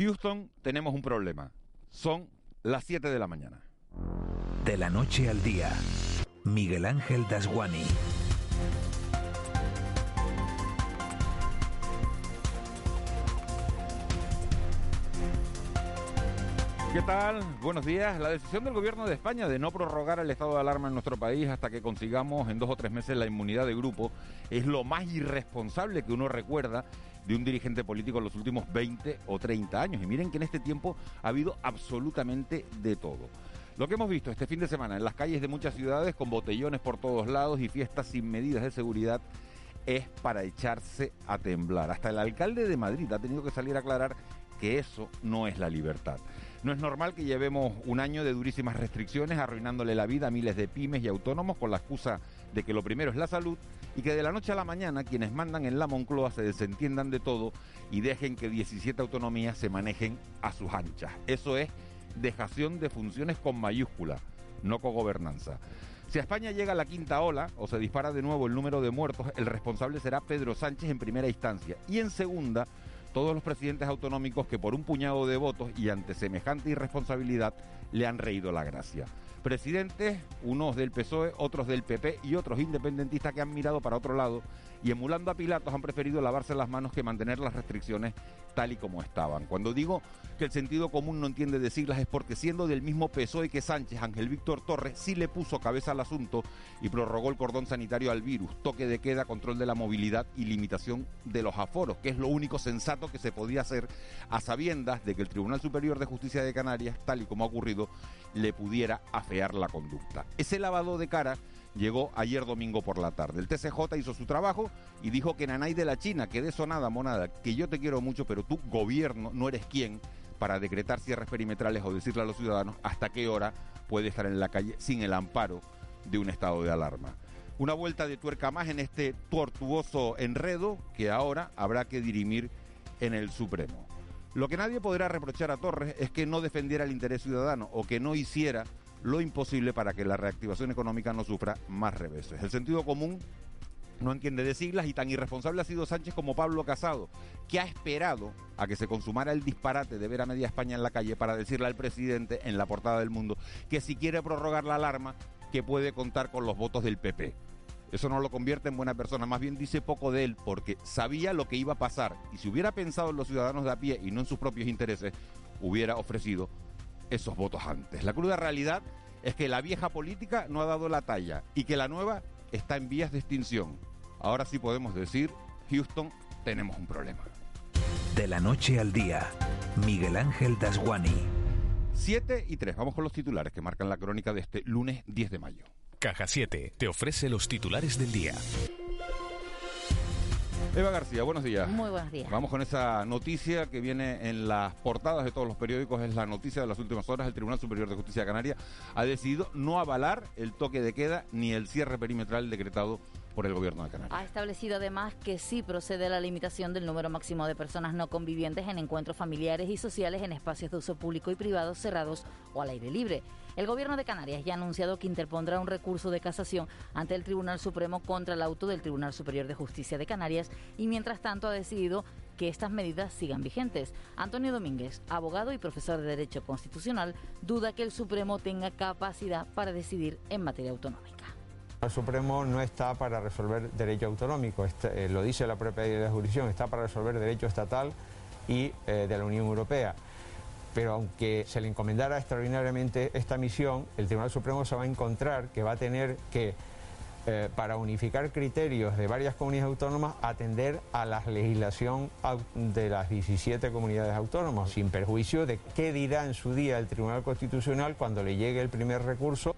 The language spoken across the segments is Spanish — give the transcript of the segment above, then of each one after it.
Houston, tenemos un problema. Son las 7 de la mañana. De la noche al día, Miguel Ángel Dasguani. ¿Qué tal? Buenos días. La decisión del gobierno de España de no prorrogar el estado de alarma en nuestro país hasta que consigamos en dos o tres meses la inmunidad de grupo es lo más irresponsable que uno recuerda de un dirigente político en los últimos 20 o 30 años. Y miren que en este tiempo ha habido absolutamente de todo. Lo que hemos visto este fin de semana en las calles de muchas ciudades con botellones por todos lados y fiestas sin medidas de seguridad es para echarse a temblar. Hasta el alcalde de Madrid ha tenido que salir a aclarar que eso no es la libertad. No es normal que llevemos un año de durísimas restricciones arruinándole la vida a miles de pymes y autónomos con la excusa de que lo primero es la salud y que de la noche a la mañana quienes mandan en la Moncloa se desentiendan de todo y dejen que 17 autonomías se manejen a sus anchas. Eso es dejación de funciones con mayúscula, no cogobernanza. Si a España llega la quinta ola o se dispara de nuevo el número de muertos, el responsable será Pedro Sánchez en primera instancia y en segunda todos los presidentes autonómicos que por un puñado de votos y ante semejante irresponsabilidad le han reído la gracia. Presidentes, unos del PSOE, otros del PP y otros independentistas que han mirado para otro lado y emulando a Pilatos han preferido lavarse las manos que mantener las restricciones tal y como estaban. Cuando digo que el sentido común no entiende de siglas es porque siendo del mismo PSOE que Sánchez, Ángel Víctor Torres sí le puso cabeza al asunto y prorrogó el cordón sanitario al virus, toque de queda, control de la movilidad y limitación de los aforos, que es lo único sensato que se podía hacer a sabiendas de que el Tribunal Superior de Justicia de Canarias, tal y como ha ocurrido, le pudiera afear la conducta. Ese lavado de cara llegó ayer domingo por la tarde. El TCJ hizo su trabajo y dijo que Nanay de la China, que de eso nada, monada, que yo te quiero mucho, pero tú, gobierno, no eres quien para decretar cierres perimetrales o decirle a los ciudadanos hasta qué hora puede estar en la calle sin el amparo de un estado de alarma. Una vuelta de tuerca más en este tortuoso enredo que ahora habrá que dirimir en el Supremo. Lo que nadie podrá reprochar a Torres es que no defendiera el interés ciudadano o que no hiciera lo imposible para que la reactivación económica no sufra más reveses. El sentido común no entiende de siglas y tan irresponsable ha sido Sánchez como Pablo Casado, que ha esperado a que se consumara el disparate de ver a media España en la calle para decirle al presidente en la portada del mundo que si quiere prorrogar la alarma, que puede contar con los votos del PP. Eso no lo convierte en buena persona, más bien dice poco de él porque sabía lo que iba a pasar y si hubiera pensado en los ciudadanos de a pie y no en sus propios intereses, hubiera ofrecido esos votos antes. La cruda realidad es que la vieja política no ha dado la talla y que la nueva está en vías de extinción. Ahora sí podemos decir, Houston, tenemos un problema. De la noche al día, Miguel Ángel Dasguani. 7 y 3, vamos con los titulares que marcan la crónica de este lunes 10 de mayo. Caja 7 te ofrece los titulares del día. Eva García, buenos días. Muy buenos días. Vamos con esa noticia que viene en las portadas de todos los periódicos, es la noticia de las últimas horas. El Tribunal Superior de Justicia Canaria ha decidido no avalar el toque de queda ni el cierre perimetral decretado por el gobierno de Canarias. Ha establecido además que sí procede la limitación del número máximo de personas no convivientes en encuentros familiares y sociales en espacios de uso público y privado cerrados o al aire libre. El gobierno de Canarias ya ha anunciado que interpondrá un recurso de casación ante el Tribunal Supremo contra el auto del Tribunal Superior de Justicia de Canarias y mientras tanto ha decidido que estas medidas sigan vigentes. Antonio Domínguez, abogado y profesor de Derecho Constitucional, duda que el Supremo tenga capacidad para decidir en materia autonómica. El Supremo no está para resolver derecho autonómico, este, eh, lo dice la propia jurisdicción, está para resolver derecho estatal y eh, de la Unión Europea. Pero aunque se le encomendara extraordinariamente esta misión, el Tribunal Supremo se va a encontrar que va a tener que, eh, para unificar criterios de varias comunidades autónomas, atender a la legislación de las 17 comunidades autónomas, sin perjuicio de qué dirá en su día el Tribunal Constitucional cuando le llegue el primer recurso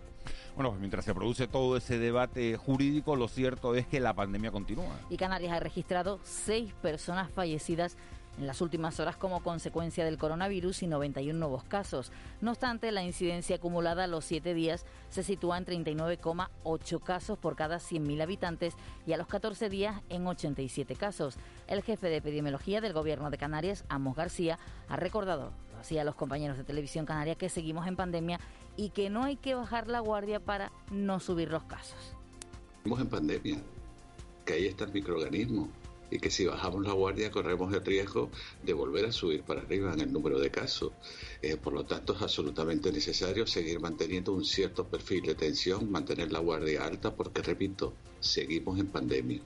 Bueno, pues mientras se produce todo ese debate jurídico, lo cierto es que la pandemia continúa. Y Canarias ha registrado seis personas fallecidas en las últimas horas como consecuencia del coronavirus y 91 nuevos casos. No obstante, la incidencia acumulada a los siete días se sitúa en 39,8 casos por cada 100.000 habitantes y a los 14 días en 87 casos. El jefe de epidemiología del Gobierno de Canarias, Amos García, ha recordado así a los compañeros de Televisión Canaria que seguimos en pandemia y que no hay que bajar la guardia para no subir los casos. Estamos en pandemia, que ahí está el microorganismo y que si bajamos la guardia corremos el riesgo de volver a subir para arriba en el número de casos. Eh, por lo tanto, es absolutamente necesario seguir manteniendo un cierto perfil de tensión, mantener la guardia alta, porque, repito, seguimos en pandemia.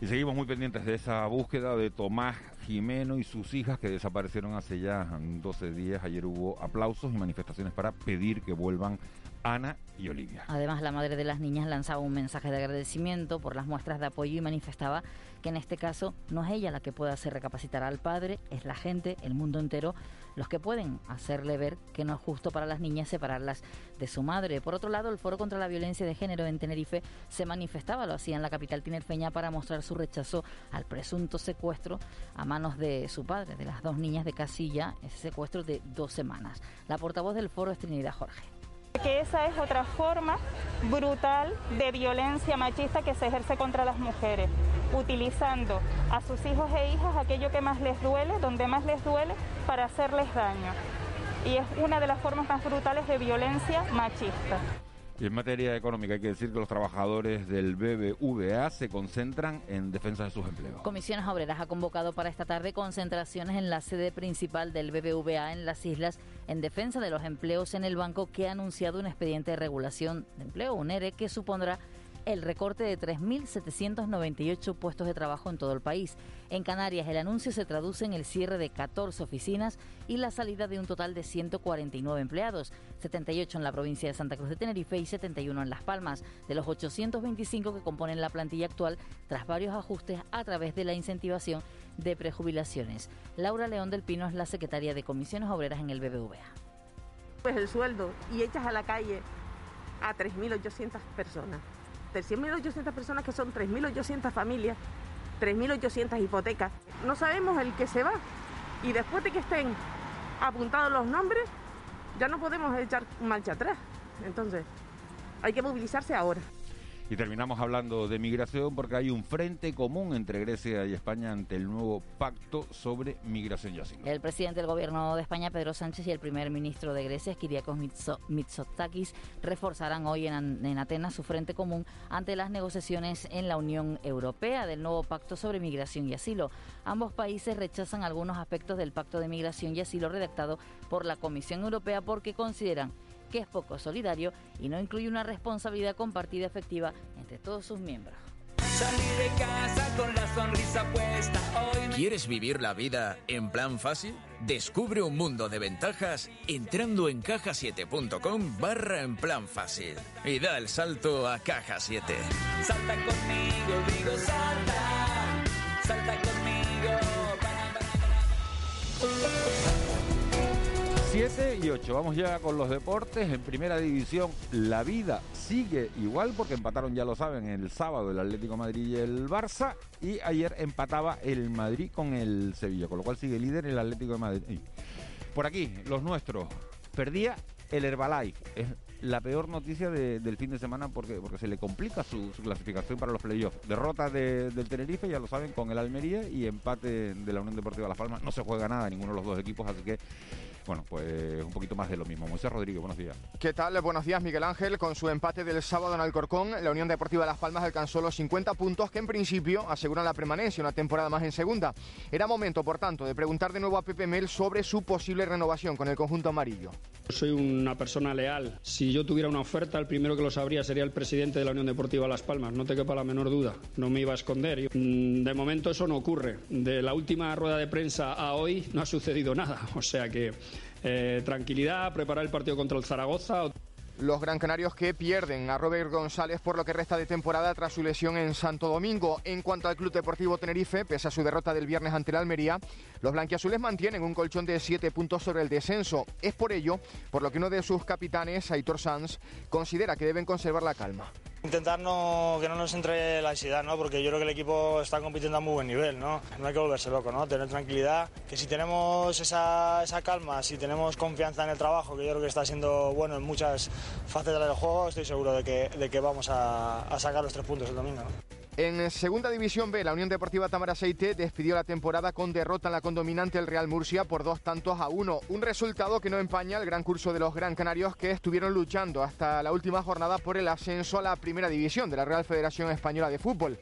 Y seguimos muy pendientes de esa búsqueda de Tomás Jimeno y sus hijas que desaparecieron hace ya 12 días. Ayer hubo aplausos y manifestaciones para pedir que vuelvan Ana y Olivia. Además, la madre de las niñas lanzaba un mensaje de agradecimiento por las muestras de apoyo y manifestaba que en este caso no es ella la que puede hacer recapacitar al padre, es la gente, el mundo entero, los que pueden hacerle ver que no es justo para las niñas separarlas de su madre. Por otro lado, el Foro contra la Violencia de Género en Tenerife se manifestaba, lo hacía en la capital tinerfeña, para mostrar su rechazo al presunto secuestro a manos de su padre, de las dos niñas de Casilla, ese secuestro de dos semanas. La portavoz del foro es Trinidad Jorge que esa es otra forma brutal de violencia machista que se ejerce contra las mujeres, utilizando a sus hijos e hijas aquello que más les duele, donde más les duele, para hacerles daño. Y es una de las formas más brutales de violencia machista. En materia económica hay que decir que los trabajadores del BBVA se concentran en defensa de sus empleos. Comisiones Obreras ha convocado para esta tarde concentraciones en la sede principal del BBVA en las islas en defensa de los empleos en el banco que ha anunciado un expediente de regulación de empleo, un ERE, que supondrá el recorte de 3.798 puestos de trabajo en todo el país. En Canarias el anuncio se traduce en el cierre de 14 oficinas y la salida de un total de 149 empleados, 78 en la provincia de Santa Cruz de Tenerife y 71 en Las Palmas, de los 825 que componen la plantilla actual tras varios ajustes a través de la incentivación de prejubilaciones. Laura León del Pino es la secretaria de Comisiones Obreras en el BBVA. Pues el sueldo y echas a la calle a 3.800 personas. 100.800 personas que son 3.800 familias, 3.800 hipotecas. No sabemos el que se va y después de que estén apuntados los nombres, ya no podemos echar marcha atrás. Entonces, hay que movilizarse ahora. Y terminamos hablando de migración porque hay un frente común entre Grecia y España ante el nuevo pacto sobre migración y asilo. El presidente del gobierno de España, Pedro Sánchez, y el primer ministro de Grecia, Kyriakos Mitsotakis, reforzarán hoy en, en Atenas su frente común ante las negociaciones en la Unión Europea del nuevo pacto sobre migración y asilo. Ambos países rechazan algunos aspectos del pacto de migración y asilo redactado por la Comisión Europea porque consideran que es poco solidario y no incluye una responsabilidad compartida efectiva entre todos sus miembros. de casa con la sonrisa puesta ¿Quieres vivir la vida en plan fácil? Descubre un mundo de ventajas entrando en cajasiete.com barra en plan fácil y da el salto a Caja 7. Salta conmigo, digo salta, 7 y 8. Vamos ya con los deportes. En primera división, la vida sigue igual porque empataron, ya lo saben, el sábado el Atlético Madrid y el Barça. Y ayer empataba el Madrid con el Sevilla, con lo cual sigue líder el Atlético de Madrid. Por aquí, los nuestros. Perdía el Herbalife. La peor noticia del fin de semana porque, porque se le complica su, clasificación para los playoffs. Derrota del Tenerife, ya lo saben, con el Almería y empate de la Unión Deportiva Las Palmas. No se juega nada ninguno de los dos equipos, así que bueno, pues un poquito más de lo mismo. Moisés Rodríguez, buenos días. ¿Qué tal? Buenos días, Miguel Ángel. Con su empate del sábado en Alcorcón, la Unión Deportiva Las Palmas alcanzó los 50 puntos que en principio aseguran la permanencia, una temporada más en segunda. Era momento, por tanto, de preguntar de nuevo a Pepe Mel sobre su posible renovación con el conjunto amarillo. Soy una persona leal. Si yo tuviera una oferta, el primero que lo sabría sería el presidente de la Unión Deportiva Las Palmas. No te quepa la menor duda. No me iba a esconder. Mm, de momento eso no ocurre. De la última rueda de prensa a hoy no ha sucedido nada. O sea que eh, tranquilidad, preparar el partido contra el Zaragoza. Los gran canarios que pierden a Robert González por lo que resta de temporada tras su lesión en Santo Domingo. En cuanto al Club Deportivo Tenerife, pese a su derrota del viernes ante el Almería, los blanquiazules mantienen un colchón de siete puntos sobre el descenso. Es por ello por lo que uno de sus capitanes, Aitor Sanz, considera que deben conservar la calma. Intentar no, que no nos entre la ansiedad, ¿no? porque yo creo que el equipo está compitiendo a muy buen nivel. ¿no? no hay que volverse loco, ¿no? tener tranquilidad. Que si tenemos esa, esa calma, si tenemos confianza en el trabajo, que yo creo que está siendo bueno en muchas facetas del juego, estoy seguro de que, de que vamos a, sacar los tres puntos el domingo. En Segunda División B, la Unión Deportiva Tamaraceite despidió la temporada con derrota en la condominante el Real Murcia por dos tantos a uno. Un resultado que no empaña el gran curso de los Gran Canarios que estuvieron luchando hasta la última jornada por el ascenso a la Primera División de la Real Federación Española de Fútbol.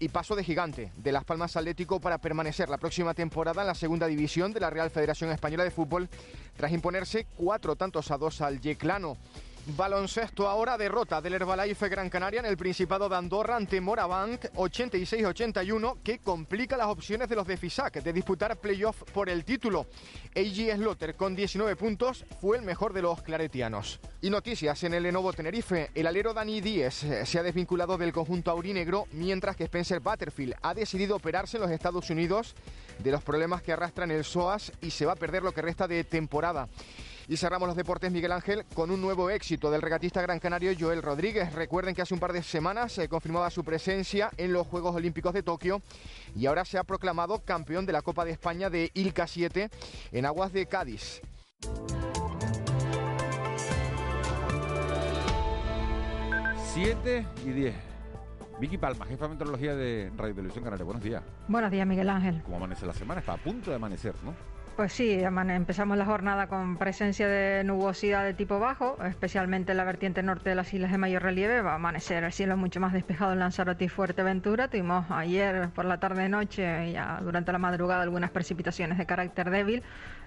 y paso de gigante de Las Palmas Atlético para permanecer la próxima temporada en la segunda división de la Real Federación Española de Fútbol tras imponerse cuatro tantos a dos al Yeclano. Baloncesto ahora derrota del Herbalife Gran Canaria en el Principado de Andorra ante Morabank 86-81 que complica las opciones de los de Fisac de disputar playoff por el título. AG Slotter con 19 puntos fue el mejor de los claretianos. Y noticias en el Lenovo Tenerife. El alero Dani Díez eh, se ha desvinculado del conjunto aurinegro mientras que Spencer Butterfield ha decidido operarse en los Estados Unidos de los problemas que arrastran el SOAS y se va a perder lo que resta de temporada. Y cerramos los deportes, Miguel Ángel, con un nuevo éxito del regatista gran canario Joel Rodríguez. Recuerden que hace un par de semanas se confirmaba su presencia en los Juegos Olímpicos de Tokio y ahora se ha proclamado campeón de la Copa de España de Ilka 7 en aguas de Cádiz. 7 y 10. Vicky Palma, jefa de meteorología de Radio Televisión Canaria. Buenos días. Buenos días, Miguel Ángel. ¿Cómo amanece la semana? Está a punto de amanecer, ¿no? Pues sí, empezamos la jornada con presencia de nubosidad de tipo bajo, especialmente en la vertiente norte de las islas de mayor relieve. Va a amanecer el cielo mucho más despejado en Lanzarote y Fuerteventura. Tuvimos ayer por la tarde-noche y ya durante la madrugada algunas precipitaciones de carácter débil.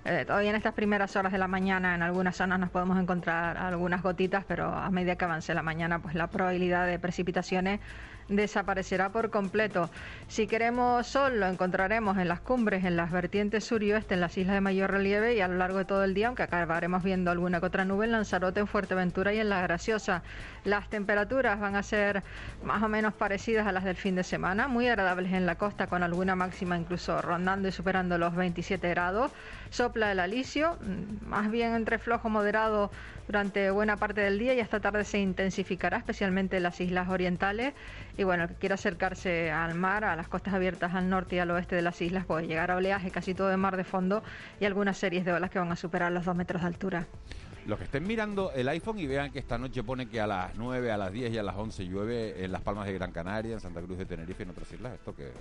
Eh, todavía en estas primeras horas de la mañana en algunas zonas nos podemos encontrar algunas gotitas, pero a medida que avance la mañana, pues la probabilidad de precipitaciones desaparecerá por completo. Si queremos sol, lo encontraremos en las cumbres, en las vertientes sur y oeste, en las islas de mayor relieve y a lo largo de todo el día, aunque acabaremos viendo alguna que otra nube en Lanzarote, en Fuerteventura y en La Graciosa. Las temperaturas van a ser más o menos parecidas a las del fin de semana, muy agradables en la costa, con alguna máxima incluso rondando y superando los 27 grados. Sopla el alisio, mm, más bien entre flojo moderado durante buena parte del día y esta tarde se intensificará, especialmente en las islas orientales. Y bueno, el que quiera acercarse al mar, a las costas abiertas al norte y al oeste de las islas, puede llegar a oleaje casi todo de mar de fondo y algunas series de olas que van a superar los dos metros de altura. Los que estén mirando el iPhone y vean que esta noche pone que a las 9, a las 10 y a las 11 llueve en Las Palmas de Gran Canaria, en Santa Cruz de Tenerife y en otras islas, esto que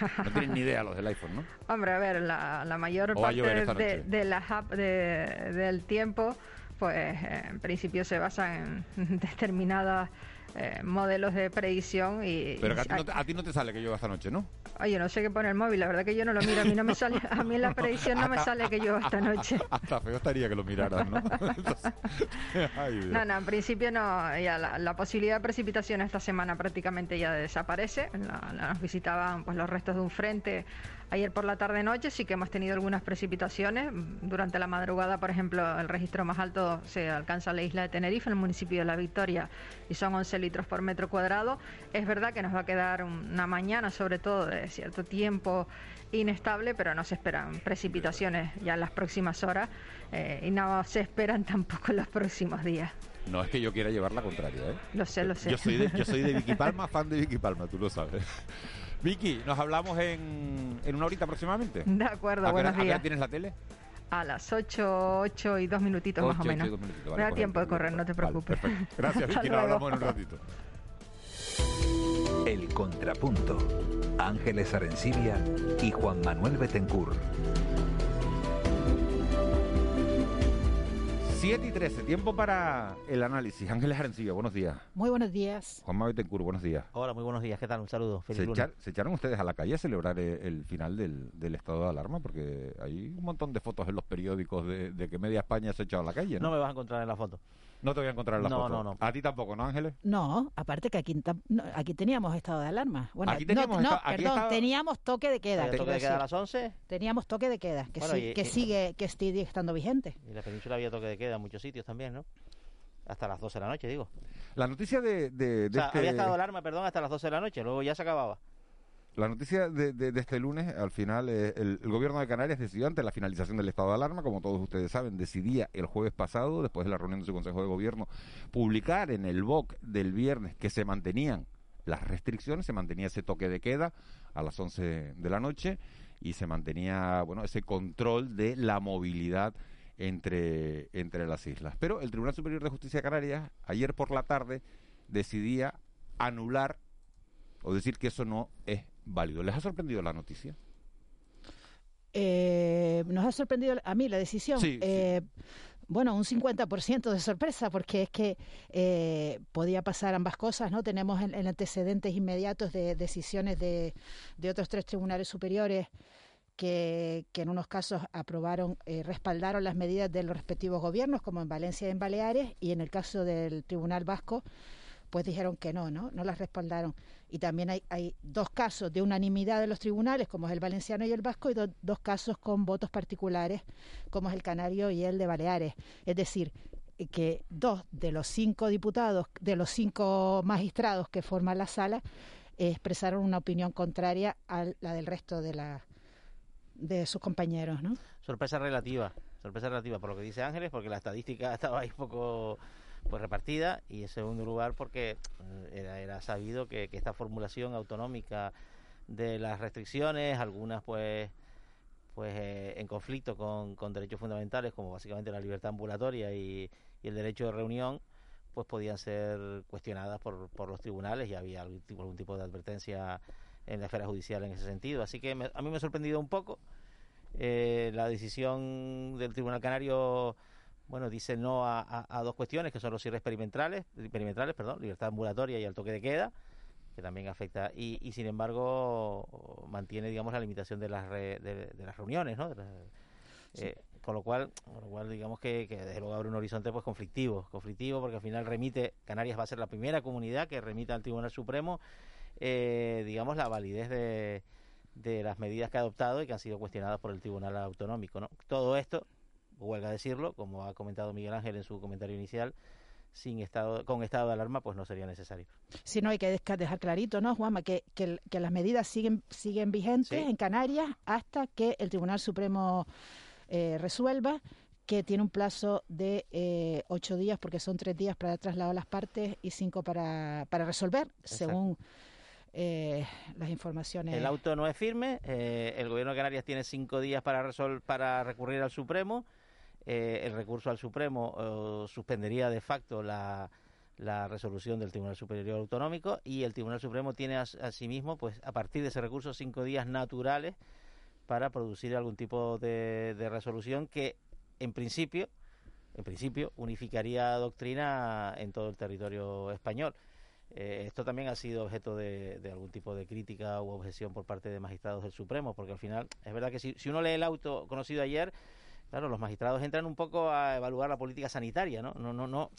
no tienen ni idea los del iPhone, ¿no? Hombre, a ver, la, mayor parte de, de, las apps del tiempo pues en principio se basa en determinadas eh, modelos de predicción y... Pero a, ti no, te sale que llueva esta noche, ¿no? Oye, no sé qué pone el móvil, la verdad que yo no lo miro, a mí no me sale, a mí en la predicción no me sale que llueva esta noche. Hasta feo estaría que lo miraras, ¿no? no, no, en principio no, ya la, posibilidad de precipitación esta semana prácticamente ya desaparece, nos visitaban pues los restos de un frente Ayer por la tarde-noche sí que hemos tenido algunas precipitaciones. Durante la madrugada, por ejemplo, el registro más alto se alcanza en la isla de Tenerife, en el municipio de La Victoria, y son 11 litros por metro cuadrado. Es verdad que nos va a quedar una mañana, sobre todo, de cierto tiempo inestable, pero no se esperan precipitaciones ya en las próximas horas eh, y no se esperan tampoco en los próximos días. No es que yo quiera llevar la contraria, ¿eh? Lo sé, lo sé. Yo soy de, yo soy de Vicky Palma, fan de Vicky Palma, tú lo sabes. Vicky, nos hablamos en, en una horita aproximadamente. De acuerdo, buenos días. ¿A qué tienes la tele? A las 8, 8 y 2 minutitos más o menos. Me da tiempo de correr, no te preocupes. Gracias, Vicky, nos hablamos en un ratito. El Contrapunto. Ángeles Arencibia y Juan Manuel Betencur. 7 y 13, tiempo para el análisis. Ángeles Arencillo, buenos días. Muy buenos días. Juan Manuel Betancourt, buenos días. Hola, muy buenos días. ¿Qué tal? Un saludo. Feliz ¿Se, echaron ustedes a la calle a celebrar el, final del, estado de alarma? Porque hay un montón de fotos en los periódicos de, que media España se ha echado a la calle. ¿no? me vas a encontrar en la foto. No te voy a encontrar en la foto. No, no, A ti tampoco, ¿no, Ángeles? No, aparte que aquí, aquí teníamos estado de alarma. Bueno, aquí teníamos no, perdón, teníamos toque de queda. ¿Toque de queda a las 11? Teníamos toque de queda, que, sí, que sigue que sigue estando vigente. Y la península había toque de queda en muchos sitios también, ¿no? Hasta las 12 de la noche, digo. La noticia de... de, o sea, había este estado de alarma, perdón, hasta las 12 de la noche, luego ya se acababa. La noticia de, este lunes, al final, eh, el, gobierno de Canarias decidió ante la finalización del estado de alarma, como todos ustedes saben, decidía el jueves pasado, después de la reunión de su Consejo de Gobierno, publicar en el BOC del viernes que se mantenían las restricciones, se mantenía ese toque de queda a las 11 de la noche y se mantenía, bueno, ese control de la movilidad entre, entre las islas. Pero el Tribunal Superior de Justicia de Canarias, ayer por la tarde, decidía anular o decir que eso no es válido. ¿Les ha sorprendido la noticia? Eh, nos ha sorprendido a mí la decisión. Sí, eh, bueno, un 50% de sorpresa, porque es que eh, podía pasar ambas cosas, ¿no? Tenemos en, antecedentes inmediatos de decisiones de, de, otros tres tribunales superiores que, que en unos casos aprobaron, eh, respaldaron las medidas de los respectivos gobiernos, como en Valencia y en Baleares, y en el caso del Tribunal Vasco, pues dijeron que no, ¿no? No las respaldaron. Y también hay, dos casos de unanimidad de los tribunales, como es el valenciano y el vasco, y dos casos con votos particulares, como es el canario y el de Baleares. Es decir, eh, que dos de los cinco diputados, de los cinco magistrados que forman la sala, expresaron una opinión contraria a la del resto de de sus compañeros, ¿no? Sorpresa relativa, sorpresa relativa por lo que dice Ángeles, porque la estadística estaba ahí un poco pues repartida y en segundo lugar porque eh, era, era sabido que, esta formulación autonómica de las restricciones, algunas pues pues eh, en conflicto con, con, derechos fundamentales como básicamente la libertad ambulatoria y, el derecho de reunión pues podían ser cuestionadas por, por los tribunales y había algún tipo, algún tipo de advertencia en la esfera judicial en ese sentido. Así que a mí me ha sorprendido un poco eh, la decisión del Tribunal Canario bueno, dice no a, dos cuestiones que son los cierres perimetrales, perimetrales, perdón, libertad ambulatoria y el toque de queda, que también afecta, y, sin embargo mantiene, digamos, la limitación de las, de, las reuniones, ¿no? Eh, con lo cual, con lo cual digamos que, que, desde luego abre un horizonte pues conflictivo, conflictivo porque al final remite, Canarias va a ser la primera comunidad que remita al Tribunal Supremo, eh, digamos, la validez de, de las medidas que ha adoptado y que han sido cuestionadas por el Tribunal Autonómico, ¿no? Todo esto huelga decirlo, como ha comentado Miguel Ángel en su comentario inicial, sin estado, con estado de alarma, pues no sería necesario. Si no hay que dejar clarito, ¿no, Juanma? Que, que, las medidas siguen, siguen vigentes en Canarias hasta que el Tribunal Supremo eh, resuelva que tiene un plazo de eh, ocho días, porque son tres días para trasladar las partes y cinco para, para resolver, según eh, las informaciones. El auto no es firme, el Gobierno de Canarias tiene cinco días para, para recurrir al Supremo eh, el recurso al Supremo suspendería de facto la, resolución del Tribunal Superior Autonómico y el Tribunal Supremo tiene asimismo, pues a partir de ese recurso, cinco días naturales para producir algún tipo de, resolución que, en principio, en principio, unificaría doctrina en todo el territorio español. Eh, esto también ha sido objeto de, algún tipo de crítica u objeción por parte de magistrados del Supremo, porque al final es verdad que si uno lee el auto conocido ayer, Claro, los magistrados entran un poco a evaluar la política sanitaria, ¿no? No, no, no,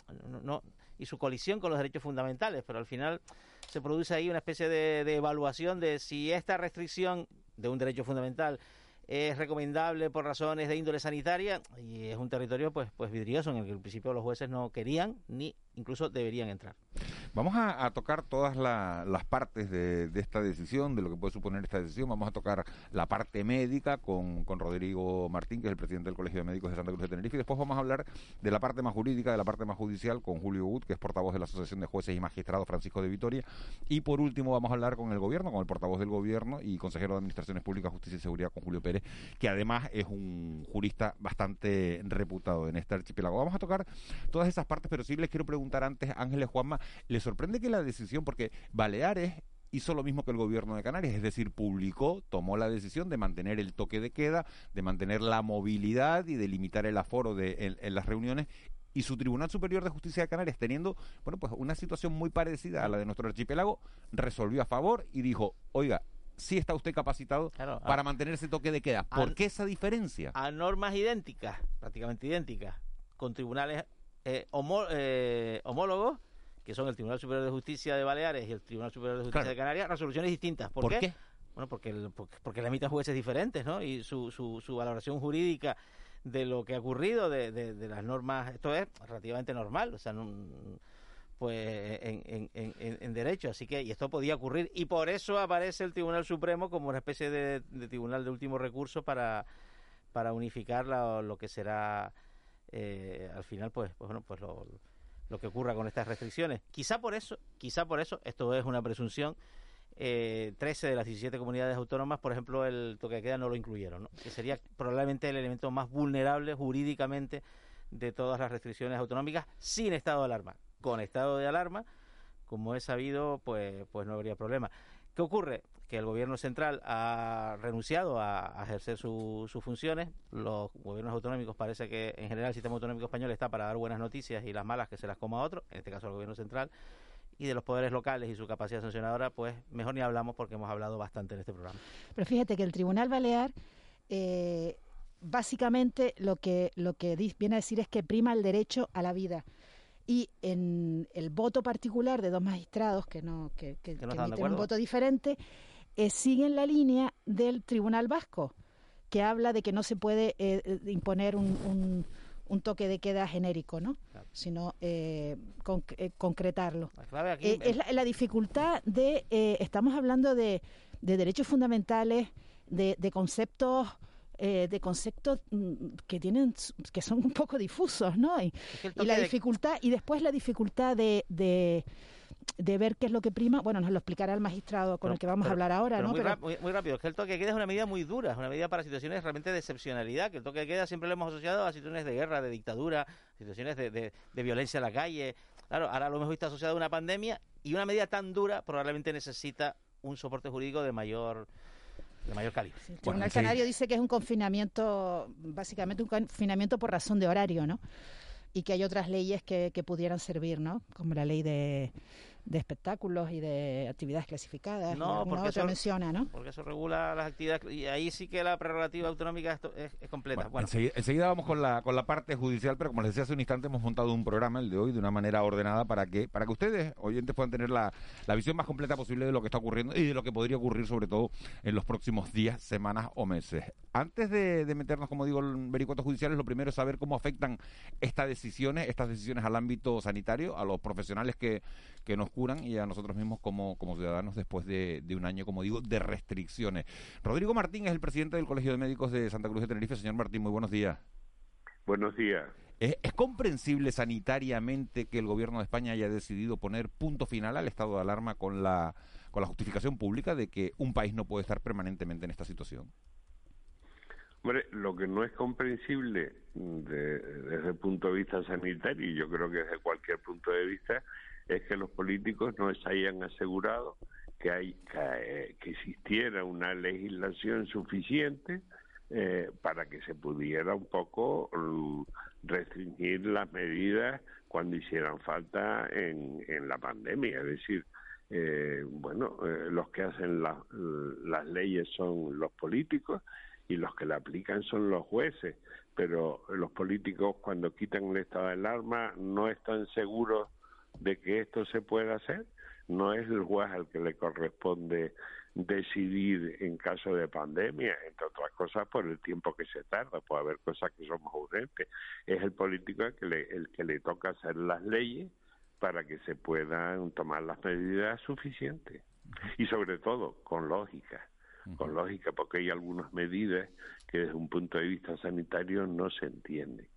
no, y su colisión con los derechos fundamentales, pero al final se produce ahí una especie de, evaluación de si esta restricción de un derecho fundamental es recomendable por razones de índole sanitaria y es un territorio pues pues vidrioso en el que al principio los jueces no querían ni incluso deberían entrar. Vamos a, tocar todas las partes de, esta decisión, de lo que puede suponer esta decisión. Vamos a tocar la parte médica con, con Rodrigo Martín, que es el presidente del Colegio de Médicos de Santa Cruz de Tenerife, y después vamos a hablar de la parte más jurídica, de la parte más judicial, con Julio Wood, que es portavoz de la Asociación de Jueces y Magistrados Francisco de Vitoria, y por último vamos a hablar con el gobierno, con el portavoz del gobierno y consejero de Administraciones Públicas, Justicia y Seguridad, con Julio Pérez, que además es un jurista bastante reputado en este archipiélago. Vamos a tocar todas esas partes, pero sí les quiero preguntar antes, Ángeles Juanma, ¿le sorprende que la decisión, porque Baleares hizo lo mismo que el gobierno de Canarias, es decir, publicó, tomó la decisión de mantener el toque de queda, de mantener la movilidad y de limitar el aforo de, en, las reuniones y su Tribunal Superior de Justicia de Canarias, teniendo bueno pues una situación muy parecida a la de nuestro archipiélago, resolvió a favor y dijo, oiga, sí está usted capacitado para mantener ese toque de queda. ¿Por qué esa diferencia? A normas idénticas, prácticamente idénticas, con tribunales eh, eh, homólogos, que son el Tribunal Superior de Justicia de Baleares y el Tribunal Superior de Justicia de Canarias, resoluciones distintas. ¿Por, qué? Bueno, porque, porque, porque la emiten jueces diferentes, ¿no? Y su, su, su valoración jurídica de lo que ha ocurrido, de, de, las normas, esto es relativamente normal, o sea, no, pues en, en, en, derecho, así que y esto podía ocurrir y por eso aparece el Tribunal Supremo como una especie de, tribunal de último recurso para, para unificar lo que será eh, al final pues, pues bueno pues lo, que ocurra con estas restricciones quizá por eso quizá por eso esto es una presunción eh, 13 de las 17 comunidades autónomas, por ejemplo, el toque de queda no lo incluyeron, que sería probablemente el elemento más vulnerable jurídicamente de todas las restricciones autonómicas sin estado de alarma. Con estado de alarma, como he sabido, pues, pues no habría problema. ¿Qué ocurre? Que el gobierno central ha renunciado a, ejercer sus funciones. Los gobiernos autonómicos parece que en general el sistema autonómico español está para dar buenas noticias y las malas que se las coma otro, en este caso el gobierno central. Y de los poderes locales y su capacidad sancionadora, pues mejor ni hablamos porque hemos hablado bastante en este programa. Pero fíjate que el Tribunal Balear eh, básicamente lo que, lo que viene a decir es que prima el derecho a la vida y en el voto particular de dos magistrados que no que, que, un voto diferente eh, siguen la línea del Tribunal Vasco que habla de que no se puede eh, eh, imponer un, un, toque de queda genérico, ¿no? Sino concretarlo. es la, dificultad de estamos hablando de, de derechos fundamentales, de, de conceptos eh, de conceptos mm, que tienen que son un poco difusos, ¿no? Y, la dificultad y después la dificultad de, de, ver qué es lo que prima, bueno, nos lo explicará el magistrado con el que vamos a hablar ahora, ¿no? Muy, muy, rápido, es que el toque de queda es una medida muy dura, es una medida para situaciones realmente de excepcionalidad, que el toque de queda siempre lo hemos asociado a situaciones de guerra, de dictadura, situaciones de, de, de violencia en la calle. Claro, ahora lo hemos visto asociado a una pandemia y una medida tan dura probablemente necesita un soporte jurídico de mayor de mayor calibre. el Tribunal Canario dice que es un confinamiento, básicamente un confinamiento por razón de horario, ¿no? Y que hay otras leyes que, que pudieran servir, ¿no? Como la ley de de espectáculos y de actividades clasificadas. No, porque eso, menciona, ¿no? Porque eso regula las actividades y ahí sí que la prerrogativa autonómica es, completa. Bueno, Enseguida, vamos con la, con la parte judicial, pero como les decía hace un instante, hemos montado un programa, el de hoy, de una manera ordenada para que, para que ustedes, oyentes, puedan tener la, la visión más completa posible de lo que está ocurriendo y de lo que podría ocurrir, sobre todo, en los próximos días, semanas o meses. Antes de, de meternos, como digo, en vericuetos judiciales, lo primero es saber cómo afectan estas decisiones, estas decisiones al ámbito sanitario, a los profesionales que, que nos curan y a nosotros mismos como, como ciudadanos después de, un año, como digo, de restricciones. Rodrigo Martín es el presidente del Colegio de Médicos de Santa Cruz de Tenerife. Señor Martín, muy buenos días. Buenos días. ¿Es, comprensible sanitariamente que el gobierno de España haya decidido poner punto final al estado de alarma con la, con la justificación pública de que un país no puede estar permanentemente en esta situación? Hombre, lo que no es comprensible desde el punto de vista sanitario, y yo creo que desde cualquier punto de vista, es que los políticos no se hayan asegurado que, hay, que, existiera una legislación suficiente eh, para que se pudiera un poco mm, restringir las medidas cuando hicieran falta en, en la pandemia. Es decir, eh, bueno, eh, los que hacen las leyes son los políticos y los que la aplican son los jueces, pero los políticos cuando quitan el estado de alarma no están seguros de que esto se pueda hacer. No es el juez al que le corresponde decidir en caso de pandemia, entre otras cosas por el tiempo que se tarda, puede haber cosas que son más urgentes. Es el político el que le, el que le toca hacer las leyes para que se puedan tomar las medidas suficientes y sobre todo con lógica, con lógica, porque hay algunas medidas que desde un punto de vista sanitario no se entienden.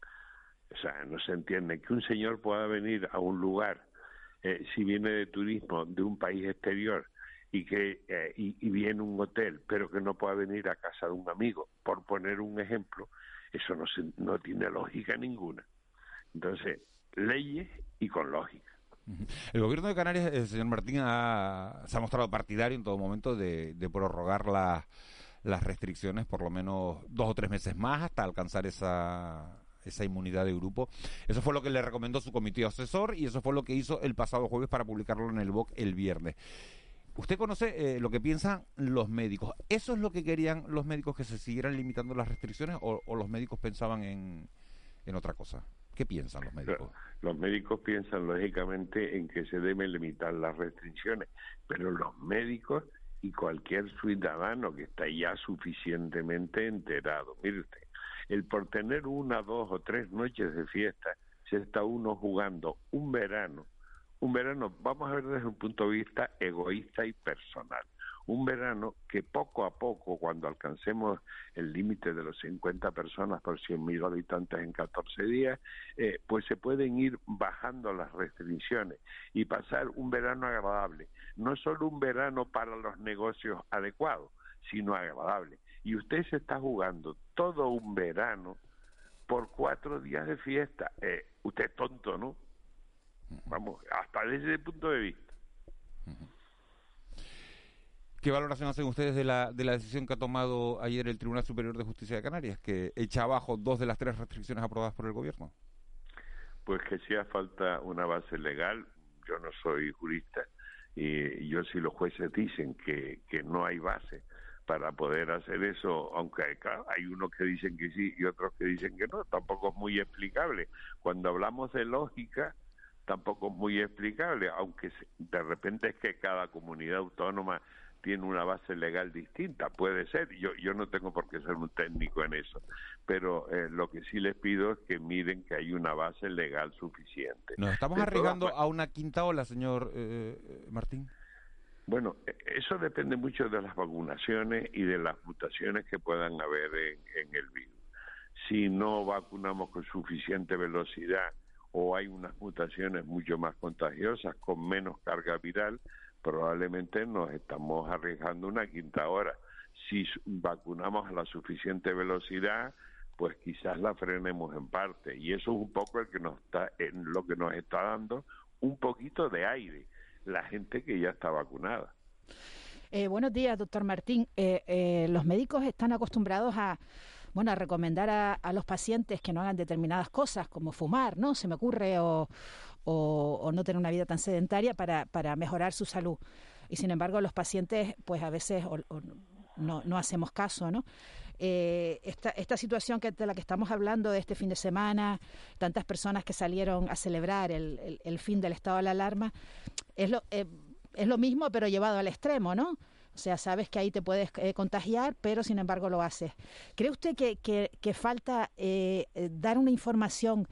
O sea, no se entiende que un señor pueda venir a un lugar eh, si viene de turismo de un país exterior y que eh, y, viene un hotel, pero que no pueda venir a casa de un amigo, por poner un ejemplo, eso no, no tiene lógica ninguna. Entonces, leyes y con lógica. El gobierno de Canarias, el señor Martín, se ha mostrado partidario en todo momento de, prorrogar las restricciones por lo menos dos o tres meses más hasta alcanzar esa esa inmunidad de grupo. Eso fue lo que le recomendó su comité asesor y eso fue lo que hizo el pasado jueves para publicarlo en el BOC el viernes. Usted conoce eh, lo que piensan los médicos. ¿Eso es lo que querían los médicos que se siguieran limitando las restricciones o, los médicos pensaban en, en otra cosa? ¿Qué piensan los médicos? Los médicos piensan lógicamente en que se deben limitar las restricciones, pero los médicos y cualquier ciudadano que está ya suficientemente enterado. Mire usted, el por tener una, dos o tres noches de fiesta, se está uno jugando un verano, un verano, vamos a ver desde un punto de vista egoísta y personal, un verano que poco a poco, cuando alcancemos el límite de los 50 personas por 100.000 habitantes en 14 días, eh, pues se pueden ir bajando las restricciones y pasar un verano agradable. No solo un verano para los negocios adecuados, sino agradable y usted se está jugando todo un verano por cuatro días de fiesta. Eh, usted es tonto, ¿no? Vamos, hasta desde ese punto de vista. ¿Qué valoración hacen ustedes de la, de la decisión que ha tomado ayer el Tribunal Superior de Justicia de Canarias, que echa abajo dos de las tres restricciones aprobadas por el Gobierno? Pues que si hace falta una base legal, yo no soy jurista, y yo si los jueces dicen que, que no hay base para poder hacer eso, aunque hay unos que dicen que sí y otros que dicen que no, tampoco es muy explicable. Cuando hablamos de lógica, tampoco es muy explicable, aunque de repente es que cada comunidad autónoma tiene una base legal distinta, puede ser, yo, yo no tengo por qué ser un técnico en eso, pero eh, lo que sí les pido es que miren que hay una base legal suficiente. Nos estamos arriesgando a una quinta ola, señor eh, Martín. Bueno, e, eso depende mucho de las vacunaciones y de las mutaciones que puedan haber en, el virus. Si no vacunamos con suficiente velocidad o hay unas mutaciones mucho más contagiosas con menos carga viral, probablemente nos estamos arriesgando una quinta hora. Si vacunamos a la suficiente velocidad, pues quizás la frenemos en parte. Y eso es un poco el que nos está, en lo que nos está dando un poquito de aire la gente que ya está vacunada. Eh, buenos días, doctor Martín. Eh, eh, los médicos están acostumbrados a bueno, a recomendar a, los pacientes que no hagan determinadas cosas, como fumar, ¿no? Se me ocurre, o, o, no tener una vida tan sedentaria para, para, mejorar su salud. Y sin embargo, los pacientes, pues a veces no, no, hacemos caso, ¿no? Esta, esta situación que, de la que estamos hablando de este fin de semana, tantas personas que salieron a celebrar el, el fin del estado de la alarma, es lo, eh, es lo mismo pero llevado al extremo, ¿no? O sea, sabes que ahí te puedes eh, contagiar, pero sin embargo lo haces. ¿Cree usted que, que, falta eh, dar una información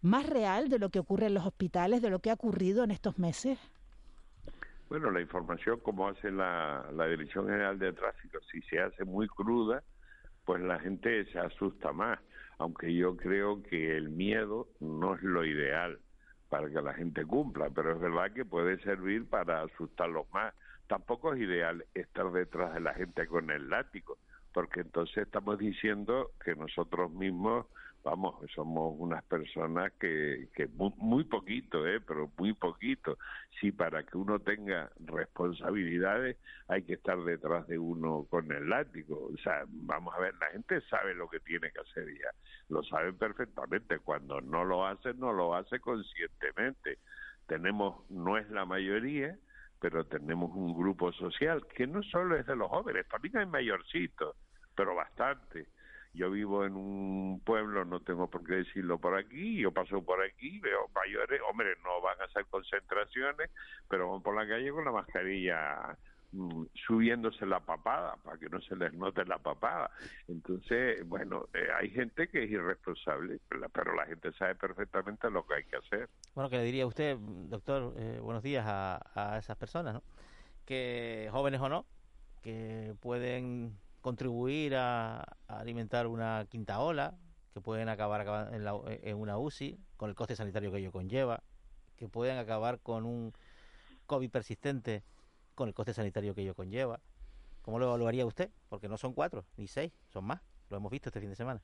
más real de lo que ocurre en los hospitales, de lo que ha ocurrido en estos meses? Bueno, la información como hace la, la Dirección General de Tráfico, si se hace muy cruda, pues la gente se asusta más, aunque yo creo que el miedo no es lo ideal para que la gente cumpla, pero es verdad que puede servir para asustarlos más. Tampoco es ideal estar detrás de la gente con el látigo, porque entonces estamos diciendo que nosotros mismos vamos, somos unas personas que, que muy, poquito, ¿eh? pero muy poquito. Si para que uno tenga responsabilidades hay que estar detrás de uno con el látigo. O sea, vamos a ver, la gente sabe lo que tiene que hacer ya, lo saben perfectamente. Cuando no lo hace, no lo hace conscientemente. Tenemos, no es la mayoría, pero tenemos un grupo social que no solo es de los jóvenes, también hay mayorcitos, pero bastante yo vivo en un pueblo, no tengo por qué decirlo por aquí, yo paso por aquí, veo mayores, hombre, no van a hacer concentraciones, pero van por la calle con la mascarilla mm, subiéndose la papada para que no se les note la papada. Entonces, bueno, eh, hay gente que es irresponsable, pero la gente sabe perfectamente lo que hay que hacer. Bueno, ¿qué le diría usted, doctor, eh, buenos días a, a esas personas, ¿no? Que jóvenes o no, que pueden contribuir a, alimentar una quinta ola, que pueden acabar en, en, una UCI con el coste sanitario que ello conlleva, que pueden acabar con un COVID persistente con el coste sanitario que ello conlleva. ¿Cómo lo evaluaría usted? Porque no son cuatro ni seis, son más. Lo hemos visto este fin de semana.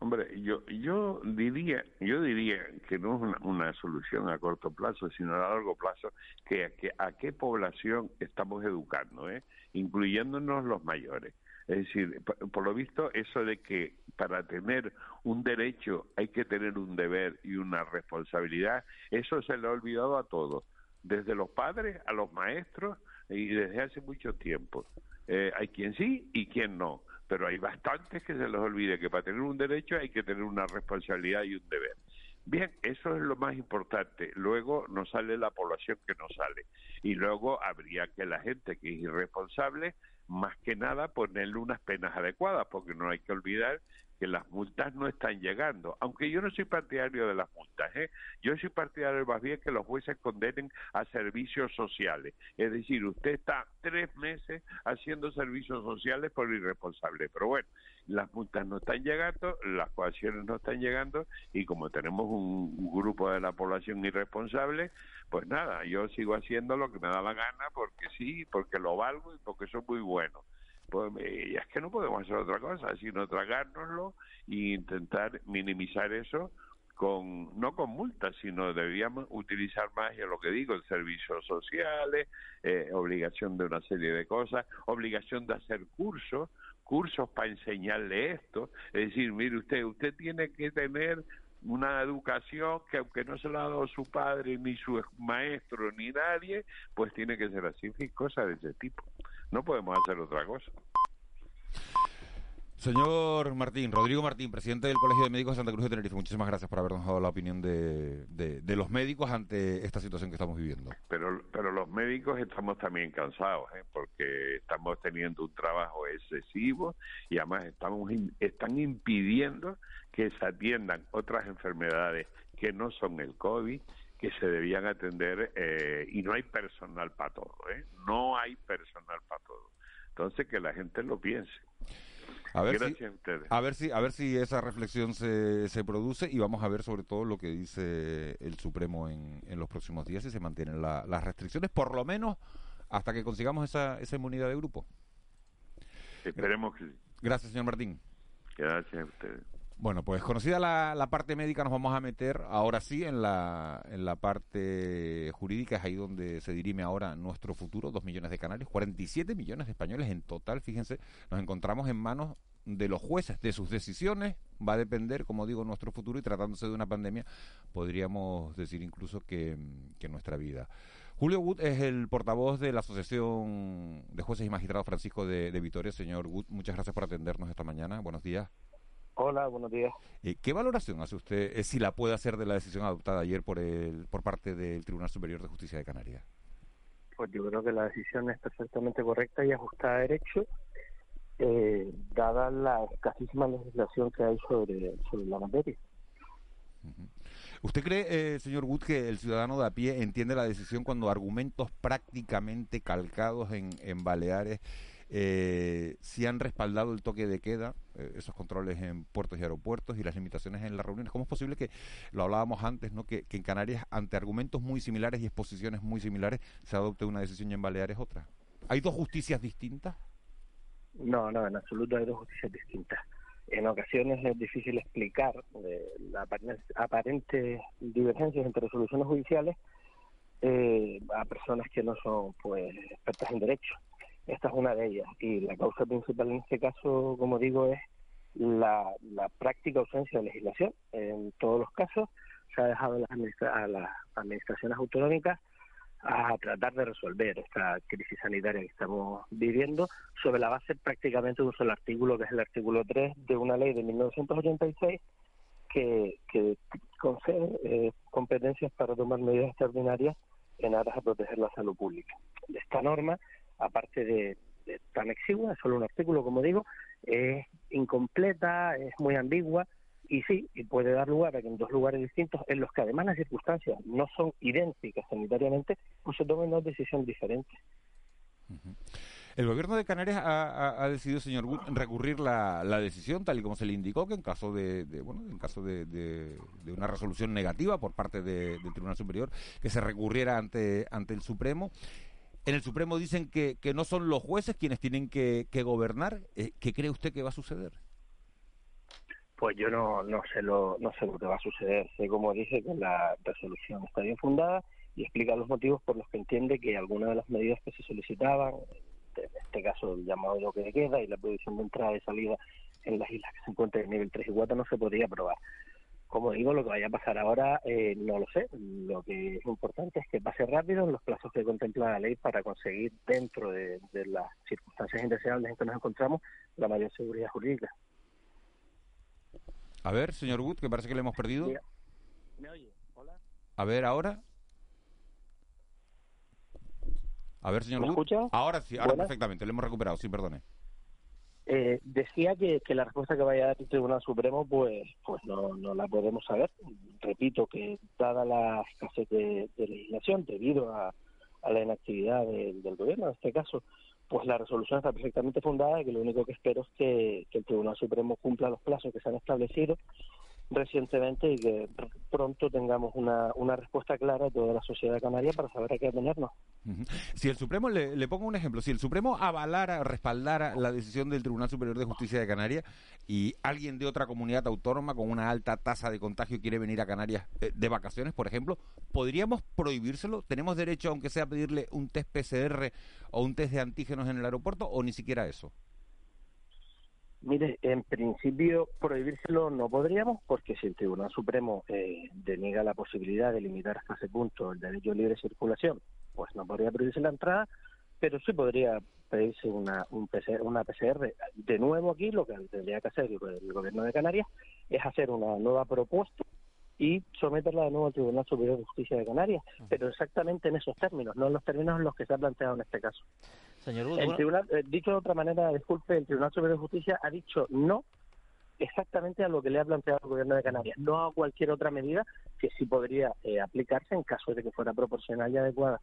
Hombre, yo yo diría yo diría que no es una, solución a corto plazo, sino a largo plazo, que, que a qué población estamos educando, ¿eh? incluyéndonos los mayores. Es decir, por, lo visto, eso de que para tener un derecho hay que tener un deber y una responsabilidad, eso se le ha olvidado a todos, desde los padres a los maestros y desde hace mucho tiempo. Eh, hay quien sí y quien no pero hay bastantes que se les olvide que para tener un derecho hay que tener una responsabilidad y un deber. Bien, eso es lo más importante. Luego nos sale la población que nos sale. Y luego habría que la gente que es irresponsable, más que nada, ponerle unas penas adecuadas, porque no hay que olvidar que las multas no están llegando. Aunque yo no soy partidario de las multas, ¿eh? yo soy partidario más bien que los jueces condenen a servicios sociales. Es decir, usted está tres meses haciendo servicios sociales por irresponsable. Pero bueno, las multas no están llegando, las coacciones no están llegando y como tenemos un, grupo de la población irresponsable, pues nada, yo sigo haciendo lo que me da la gana porque sí, porque lo valgo y porque soy muy bueno pues es que no podemos hacer otra cosa sino tragárnoslo e intentar minimizar eso con no con multas, sino debíamos utilizar más, ya lo que digo, el servicios sociales, eh, obligación de una serie de cosas, obligación de hacer cursos, cursos para enseñarle esto. Es decir, mire usted, usted tiene que tener una educación que aunque no se la ha dado su padre, ni su maestro, ni nadie, pues tiene que ser así, cosas de ese tipo. No podemos hacer otra cosa. Señor Martín, Rodrigo Martín, presidente del Colegio de Médicos de Santa Cruz de Tenerife, muchísimas gracias por habernos dado la opinión de, de, los médicos ante esta situación que estamos viviendo. Pero, pero los médicos estamos también cansados, ¿eh? porque estamos teniendo un trabajo excesivo y además estamos están impidiendo que se atiendan otras enfermedades que no son el COVID, que se debían atender eh, y no hay personal para todo, ¿eh? no hay personal para todo. Entonces que la gente lo piense. A ver, si, a, ver si, a ver si esa reflexión se, se produce y vamos a ver sobre todo lo que dice el Supremo en, en los próximos días si se mantienen las restricciones, por lo menos hasta que consigamos esa, esa inmunidad de grupo. Esperemos que Gracias, señor Martín. Gracias a ustedes. Bueno, pues conocida la, parte médica, nos vamos a meter ahora sí en la, en la parte jurídica, es ahí donde se dirime ahora nuestro futuro, dos millones de canarios, 47 millones de españoles en total, fíjense, nos encontramos en manos de los jueces, de sus decisiones, va a depender, como digo, nuestro futuro y tratándose de una pandemia, podríamos decir incluso que, que nuestra vida. Julio Wood es el portavoz de la Asociación de Jueces y Magistrados Francisco de, de Vitoria. Señor Wood, muchas gracias por atendernos esta mañana. Buenos días. Hola, buenos días. Eh, ¿Qué valoración hace usted, eh, si la puede hacer, de la decisión adoptada ayer por, el, por parte del Tribunal Superior de Justicia de Canarias? Pues yo creo que la decisión es perfectamente correcta y ajustada a derecho, eh, dada la escasísima legislación que hay sobre, sobre la materia. ¿Usted cree, señor Wood, que el ciudadano de a pie entiende la decisión cuando argumentos prácticamente calcados en, en Baleares eh, si han respaldado el toque de queda, eh, esos controles en puertos y aeropuertos y las limitaciones en las reuniones. ¿Cómo es posible que, lo hablábamos antes, ¿no? que, en Canarias, ante argumentos muy similares y exposiciones muy similares, se adopte una decisión y en Baleares otra? ¿Hay dos justicias distintas? No, no, en absoluto hay dos justicias distintas. En ocasiones es difícil explicar eh, las aparentes divergencias entre resoluciones judiciales eh, a personas que no son pues expertas en derecho. Esta es una de ellas. Y la causa principal en este caso, como digo, es la, práctica ausencia de legislación. En todos los casos se ha dejado a las, administraciones autonómicas a tratar de resolver esta crisis sanitaria que estamos viviendo sobre la base prácticamente de un solo artículo, que es el artículo 3 de una ley de 1986 que, que concede eh, competencias para tomar medidas extraordinarias en aras de proteger la salud pública. Esta norma aparte de, tan exigua, solo un artículo, como digo, es incompleta, es muy ambigua y sí, y puede dar lugar a que en dos lugares distintos, en los que además las circunstancias no son idénticas sanitariamente, pues se tomen dos decisiones diferentes. El gobierno de Canarias ha, decidido, señor Wood, recurrir la, la, decisión, tal y como se le indicó, que en caso de, bueno, en caso de, de, una resolución negativa por parte del Tribunal Superior, que se recurriera ante, ante el Supremo. En el Supremo dicen que, que no son los jueces quienes tienen que, gobernar. Eh, ¿Qué cree usted que va a suceder? Pues yo no, no, sé lo, no sé lo que va a suceder. Sé, como dije, que la resolución está bien fundada y explica los motivos por los que entiende que algunas de las medidas que se solicitaban, en este caso el llamado lo que queda y la prohibición de entrada y salida en las islas que se encuentran en nivel 3 y 4, no se podía aprobar. Como digo, lo que vaya a pasar ahora eh, no lo sé. Lo que es importante es que pase rápido en los plazos que contempla la ley para conseguir, dentro de, las circunstancias indeseables en que nos encontramos, la mayor seguridad jurídica. A ver, señor Wood, que parece que le hemos perdido. ¿Me oye? Hola. A ver, ahora. A ver, señor ¿Me Wood. Ahora sí, ahora perfectamente, le hemos recuperado, sí, perdone. Eh, decía que, la respuesta que vaya a dar el Tribunal Supremo, pues, pues no, no la podemos saber. Repito que dada la escasez de, legislación debido a, la inactividad del gobierno, en este caso, pues la resolución está perfectamente fundada y que lo único que espero es que, el Tribunal Supremo cumpla los plazos que se han establecido recientemente y que pronto tengamos una, una respuesta clara de toda la sociedad canaria para saber a qué atenernos. Si el Supremo, le, pongo un ejemplo, si el Supremo avalara, respaldara la decisión del Tribunal Superior de Justicia de Canarias y alguien de otra comunidad autónoma con una alta tasa de contagio quiere venir a Canarias eh, de vacaciones, por ejemplo, ¿podríamos prohibírselo? ¿Tenemos derecho, aunque sea a pedirle un test PCR o un test de antígenos en el aeropuerto o ni siquiera eso? Mire, en principio prohibírselo no podríamos porque si el Tribunal Supremo eh, deniega la posibilidad de limitar hasta ese punto el derecho a libre circulación, pues no podría prohibirse la entrada, pero sí podría pedirse una, un PCR, una PCR. De nuevo aquí lo que tendría que hacer el Gobierno de Canarias es hacer una nueva propuesta y someterla de nuevo al Tribunal Superior de Justicia de Canarias, pero exactamente en esos términos, no en los términos en los que se ha planteado en este caso. Señor el tribunal, eh, dicho de otra manera, disculpe, el Tribunal Superior de Justicia ha dicho no exactamente a lo que le ha planteado el Gobierno de Canarias, no a cualquier otra medida que sí podría eh, aplicarse en caso de que fuera proporcional y adecuada.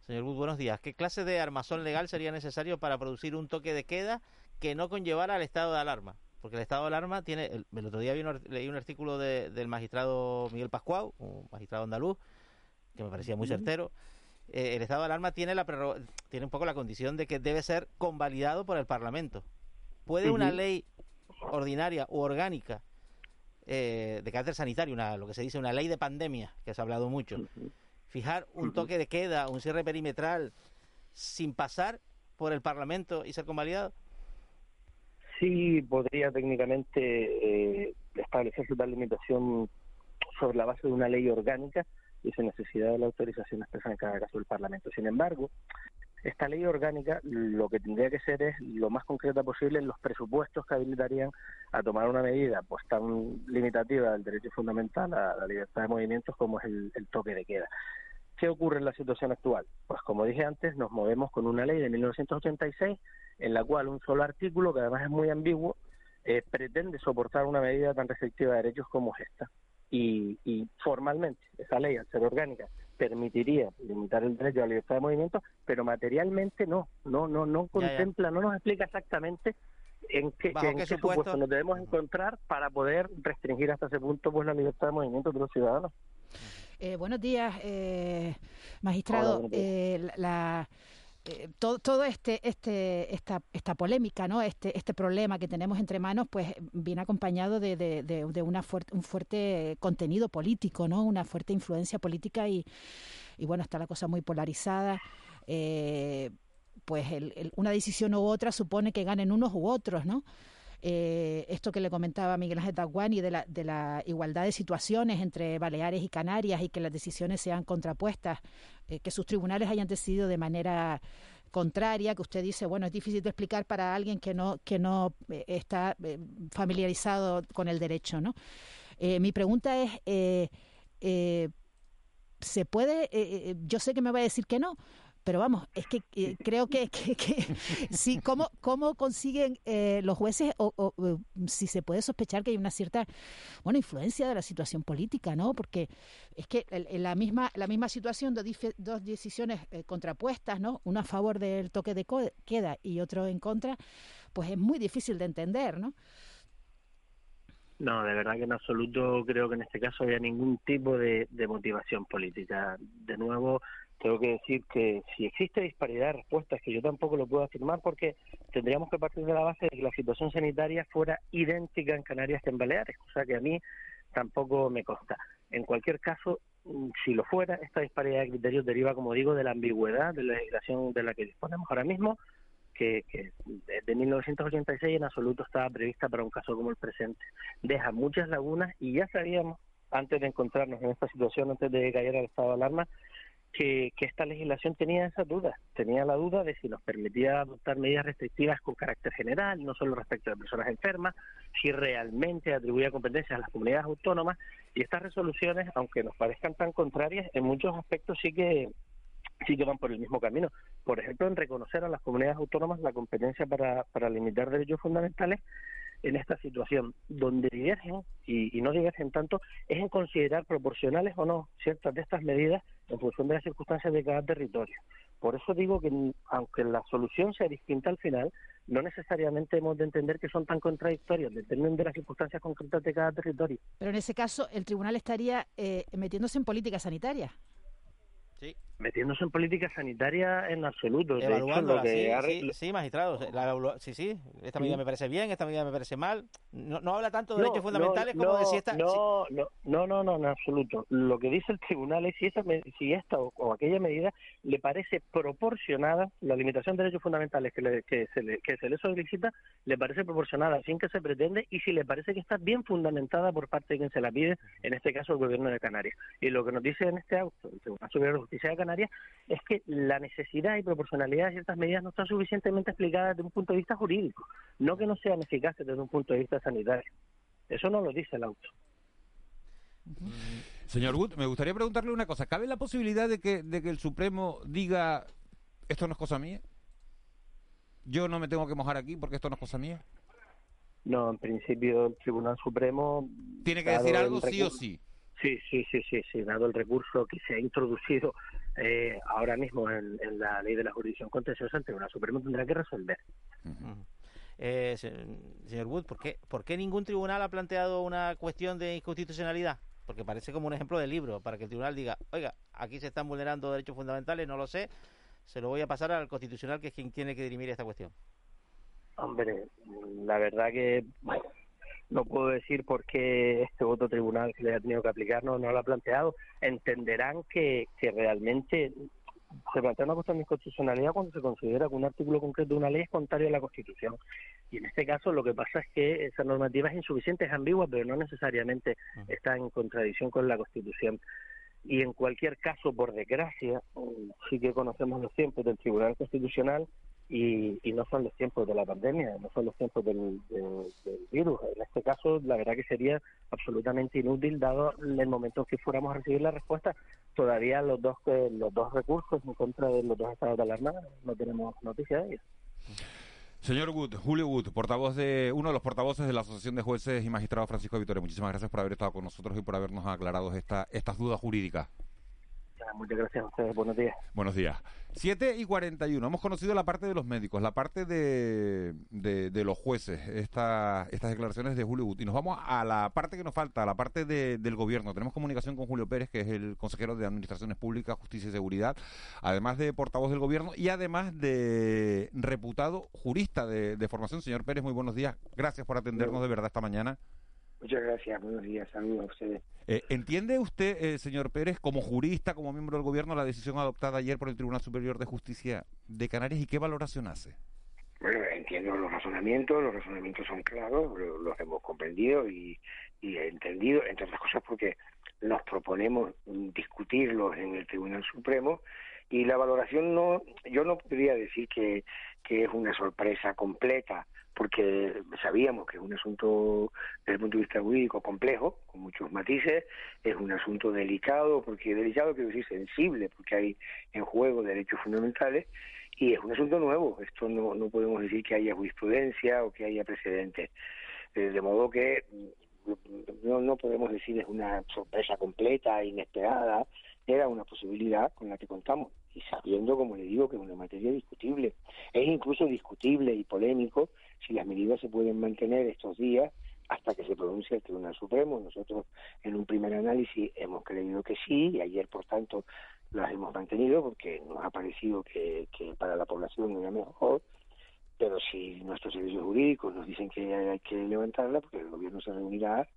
Señor Wood, buenos días. ¿Qué clase de armazón legal sería necesario para producir un toque de queda que no conllevara al estado de alarma? Porque el estado de alarma tiene, el, otro día leí un artículo del magistrado Miguel Pascual, un magistrado andaluz, que me parecía muy certero. Eh, el estado de alarma tiene, la tiene un poco la condición de que debe ser convalidado por el Parlamento. ¿Puede una ley ordinaria u orgánica eh, de carácter sanitario, una, lo que se dice una ley de pandemia, que se ha hablado mucho, fijar un toque de queda, un cierre perimetral, sin pasar por el Parlamento y ser convalidado? Sí podría técnicamente eh, establecerse tal limitación sobre la base de una ley orgánica y sin necesidad de la autorización expresa en cada caso del Parlamento. Sin embargo, esta ley orgánica lo que tendría que ser es lo más concreta posible en los presupuestos que habilitarían a tomar una medida pues tan limitativa del derecho fundamental a la libertad de movimientos como es el, el toque de queda. ¿Qué ocurre en la situación actual? Pues como dije antes, nos movemos con una ley de 1986 en la cual un solo artículo, que además es muy ambiguo, eh, pretende soportar una medida tan restrictiva de derechos como esta. Y, y, formalmente, esa ley, al ser orgánica, permitiría limitar el derecho a la libertad de movimiento, pero materialmente no, no, no, no contempla, no nos explica exactamente en qué, en qué, supuesto? nos debemos encontrar para poder restringir hasta ese punto pues la libertad de movimiento de los ciudadanos. Eh, buenos días, eh, magistrado. Eh, la eh, todo, todo este, este, esta, esta polémica, ¿no? Este, este problema que tenemos entre manos, pues viene acompañado de, de, de, una fuerte, un fuerte contenido político, ¿no? Una fuerte influencia política y, y bueno, está la cosa muy polarizada. Eh, pues el, una decisión u otra supone que ganen unos u otros, ¿no? Eh, esto que le comentaba Miguel Ángel Taguani de la, de la igualdad de situaciones entre Baleares y Canarias y que las decisiones sean contrapuestas, eh, que sus tribunales hayan decidido de manera contraria, que usted dice, bueno, es difícil de explicar para alguien que no, que no eh, está familiarizado con el derecho, ¿no? mi pregunta es, ¿se puede, yo sé que me va a decir que no, pero vamos, es que eh, creo que, que, sí, ¿cómo, cómo consiguen eh, los jueces o, si se puede sospechar que hay una cierta, bueno, influencia de la situación política, ¿no? Porque es que en la misma, la misma situación, dos, dos decisiones eh, contrapuestas, ¿no? Una a favor del toque de queda y otro en contra, pues es muy difícil de entender, ¿no? No, de verdad que en absoluto creo que en este caso haya ningún tipo de motivación política. De nuevo, tengo que decir que si existe disparidad de respuestas, que yo tampoco lo puedo afirmar porque tendríamos que partir de la base de que la situación sanitaria fuera idéntica en Canarias que en Baleares, o sea que a mí tampoco me consta. En cualquier caso, mm, si lo fuera, esta disparidad de criterios deriva, como digo, de la ambigüedad de la legislación de la que disponemos ahora mismo, que, que desde 1986 en absoluto estaba prevista para un caso como el presente. Deja muchas lagunas y ya sabíamos, antes de encontrarnos en esta situación, antes de que cayera el estado de alarma, que, esta legislación tenía esa duda, tenía la duda de si nos permitía adoptar medidas restrictivas con carácter general, no solo respecto de personas enfermas, si realmente atribuía competencias a las comunidades autónomas y estas resoluciones, aunque nos parezcan tan contrarias, en muchos aspectos sí que sí que van por el mismo camino. Por ejemplo, en reconocer a las comunidades autónomas la competencia para, para limitar derechos fundamentales en esta situación. Donde divergen, y, no divergen tanto, es en considerar proporcionales o no ciertas de estas medidas en función de las circunstancias de cada territorio. Por eso digo que aunque la solución sea distinta al final, no necesariamente hemos de entender que son tan contradictorias, dependen de las circunstancias concretas de cada territorio. Pero en ese caso, el tribunal estaría eh, metiéndose en política sanitaria. Sí. Metiéndose en política sanitaria en absoluto. Evaluándola, sí, sí, magistrado. sí, sí. Esta medida me parece bien, esta medida me parece mal. No, no habla tanto de derechos fundamentales como de si esta... No, no, no, no, en absoluto. Lo que dice el tribunal es si, esa, si esta o, aquella medida le parece proporcionada, la limitación de derechos fundamentales que, que, se, le, que se le solicita, le parece proporcionada sin que se pretende y si le parece que está bien fundamentada por parte de quien se la pide, en este caso el gobierno de Canarias. Y lo que nos dice en este auto el Tribunal Superior de Justicia de Canarias es que la necesidad y proporcionalidad de ciertas medidas no están suficientemente explicadas desde un punto de vista jurídico, no que no sean eficaces desde un punto de vista sanitario. Eso no lo dice el auto. Señor Wood, me gustaría preguntarle una cosa. ¿Cabe la posibilidad de que, de que el Supremo diga esto no es cosa mía? Yo no me tengo que mojar aquí porque esto no es cosa mía. No, en principio el Tribunal Supremo... ¿Tiene que decir algo sí o sí? Sí, sí, sí, sí, sí, dado el recurso que se ha introducido eh, ahora mismo en, la ley de la jurisdicción contenciosa, el Tribunal Supremo tendrá que resolver. eh, señor Wood, ¿por qué, ¿por qué ningún tribunal ha planteado una cuestión de inconstitucionalidad? Porque parece como un ejemplo de libro, para que el tribunal diga, oiga, aquí se están vulnerando derechos fundamentales, no lo sé, se lo voy a pasar al constitucional, que es quien tiene que dirimir esta cuestión. Hombre, la verdad que no puedo decir por qué este voto tribunal que le ha tenido que aplicar no, no lo ha planteado. Entenderán que, que realmente se plantea una cuestión de inconstitucionalidad cuando se considera que un artículo concreto de una ley es contrario a la Constitución. Y en este caso lo que pasa es que esa normativa es insuficiente, es ambigua, pero no necesariamente está en contradicción con la Constitución. Y en cualquier caso, por desgracia, sí que conocemos los tiempos del Tribunal Constitucional y, no son los tiempos de la pandemia, no son los tiempos del, virus. En este caso, la verdad que sería absolutamente inútil, dado el momento en que fuéramos a recibir la respuesta. Todavía los dos eh, los dos recursos en contra de los dos estados de alarma no tenemos noticia de ellos. Señor Wood, Julio Wood, portavoz de uno de los portavoces de la Asociación de Jueces y Magistrados Francisco Vitoria, muchísimas gracias por haber estado con nosotros y por habernos aclarado esta, estas dudas jurídicas. Muchas gracias a ustedes. Buenos días. Buenos días. 7 y 41. Hemos conocido la parte de los médicos, la parte de, de, los jueces, esta, estas declaraciones de Julio Gut. Y nos vamos a la parte que nos falta, a la parte del gobierno. Tenemos comunicación con Julio Pérez, que es el consejero de Administraciones Públicas, Justicia y Seguridad, además de portavoz del gobierno y además de reputado jurista de, de formación. Señor Pérez, muy buenos días. Gracias por atendernos de verdad esta mañana. Muchas gracias, buenos días, saludos a ustedes. Eh, ¿Entiende usted, eh, señor Pérez, como jurista, como miembro del gobierno, la decisión adoptada ayer por el Tribunal Superior de Justicia de Canarias y qué valoración hace? Bueno, entiendo los razonamientos, los razonamientos son claros, los hemos comprendido y, y entendido, entre otras cosas porque nos proponemos discutirlos en el Tribunal Supremo y la valoración no, yo no podría decir que, que es una sorpresa completa, porque sabíamos que es un asunto desde el punto de vista jurídico complejo, con muchos matices, es un asunto delicado, porque delicado quiero decir sensible, porque hay en juego derechos fundamentales, y es un asunto nuevo, esto no, no podemos decir que haya jurisprudencia o que haya precedentes, eh, de modo que no, no podemos decir es una sorpresa completa, inesperada, era una posibilidad con la que contamos y sabiendo, como le digo, que es una materia discutible. Es incluso discutible y polémico si las medidas se pueden mantener estos días hasta que se pronuncie el Tribunal Supremo. Nosotros en un primer análisis hemos creído que sí y ayer, por tanto, las hemos mantenido porque nos ha parecido que, para la población era mejor. Pero si nuestros servicios jurídicos nos dicen que hay que levantarla, porque el gobierno se reunirá,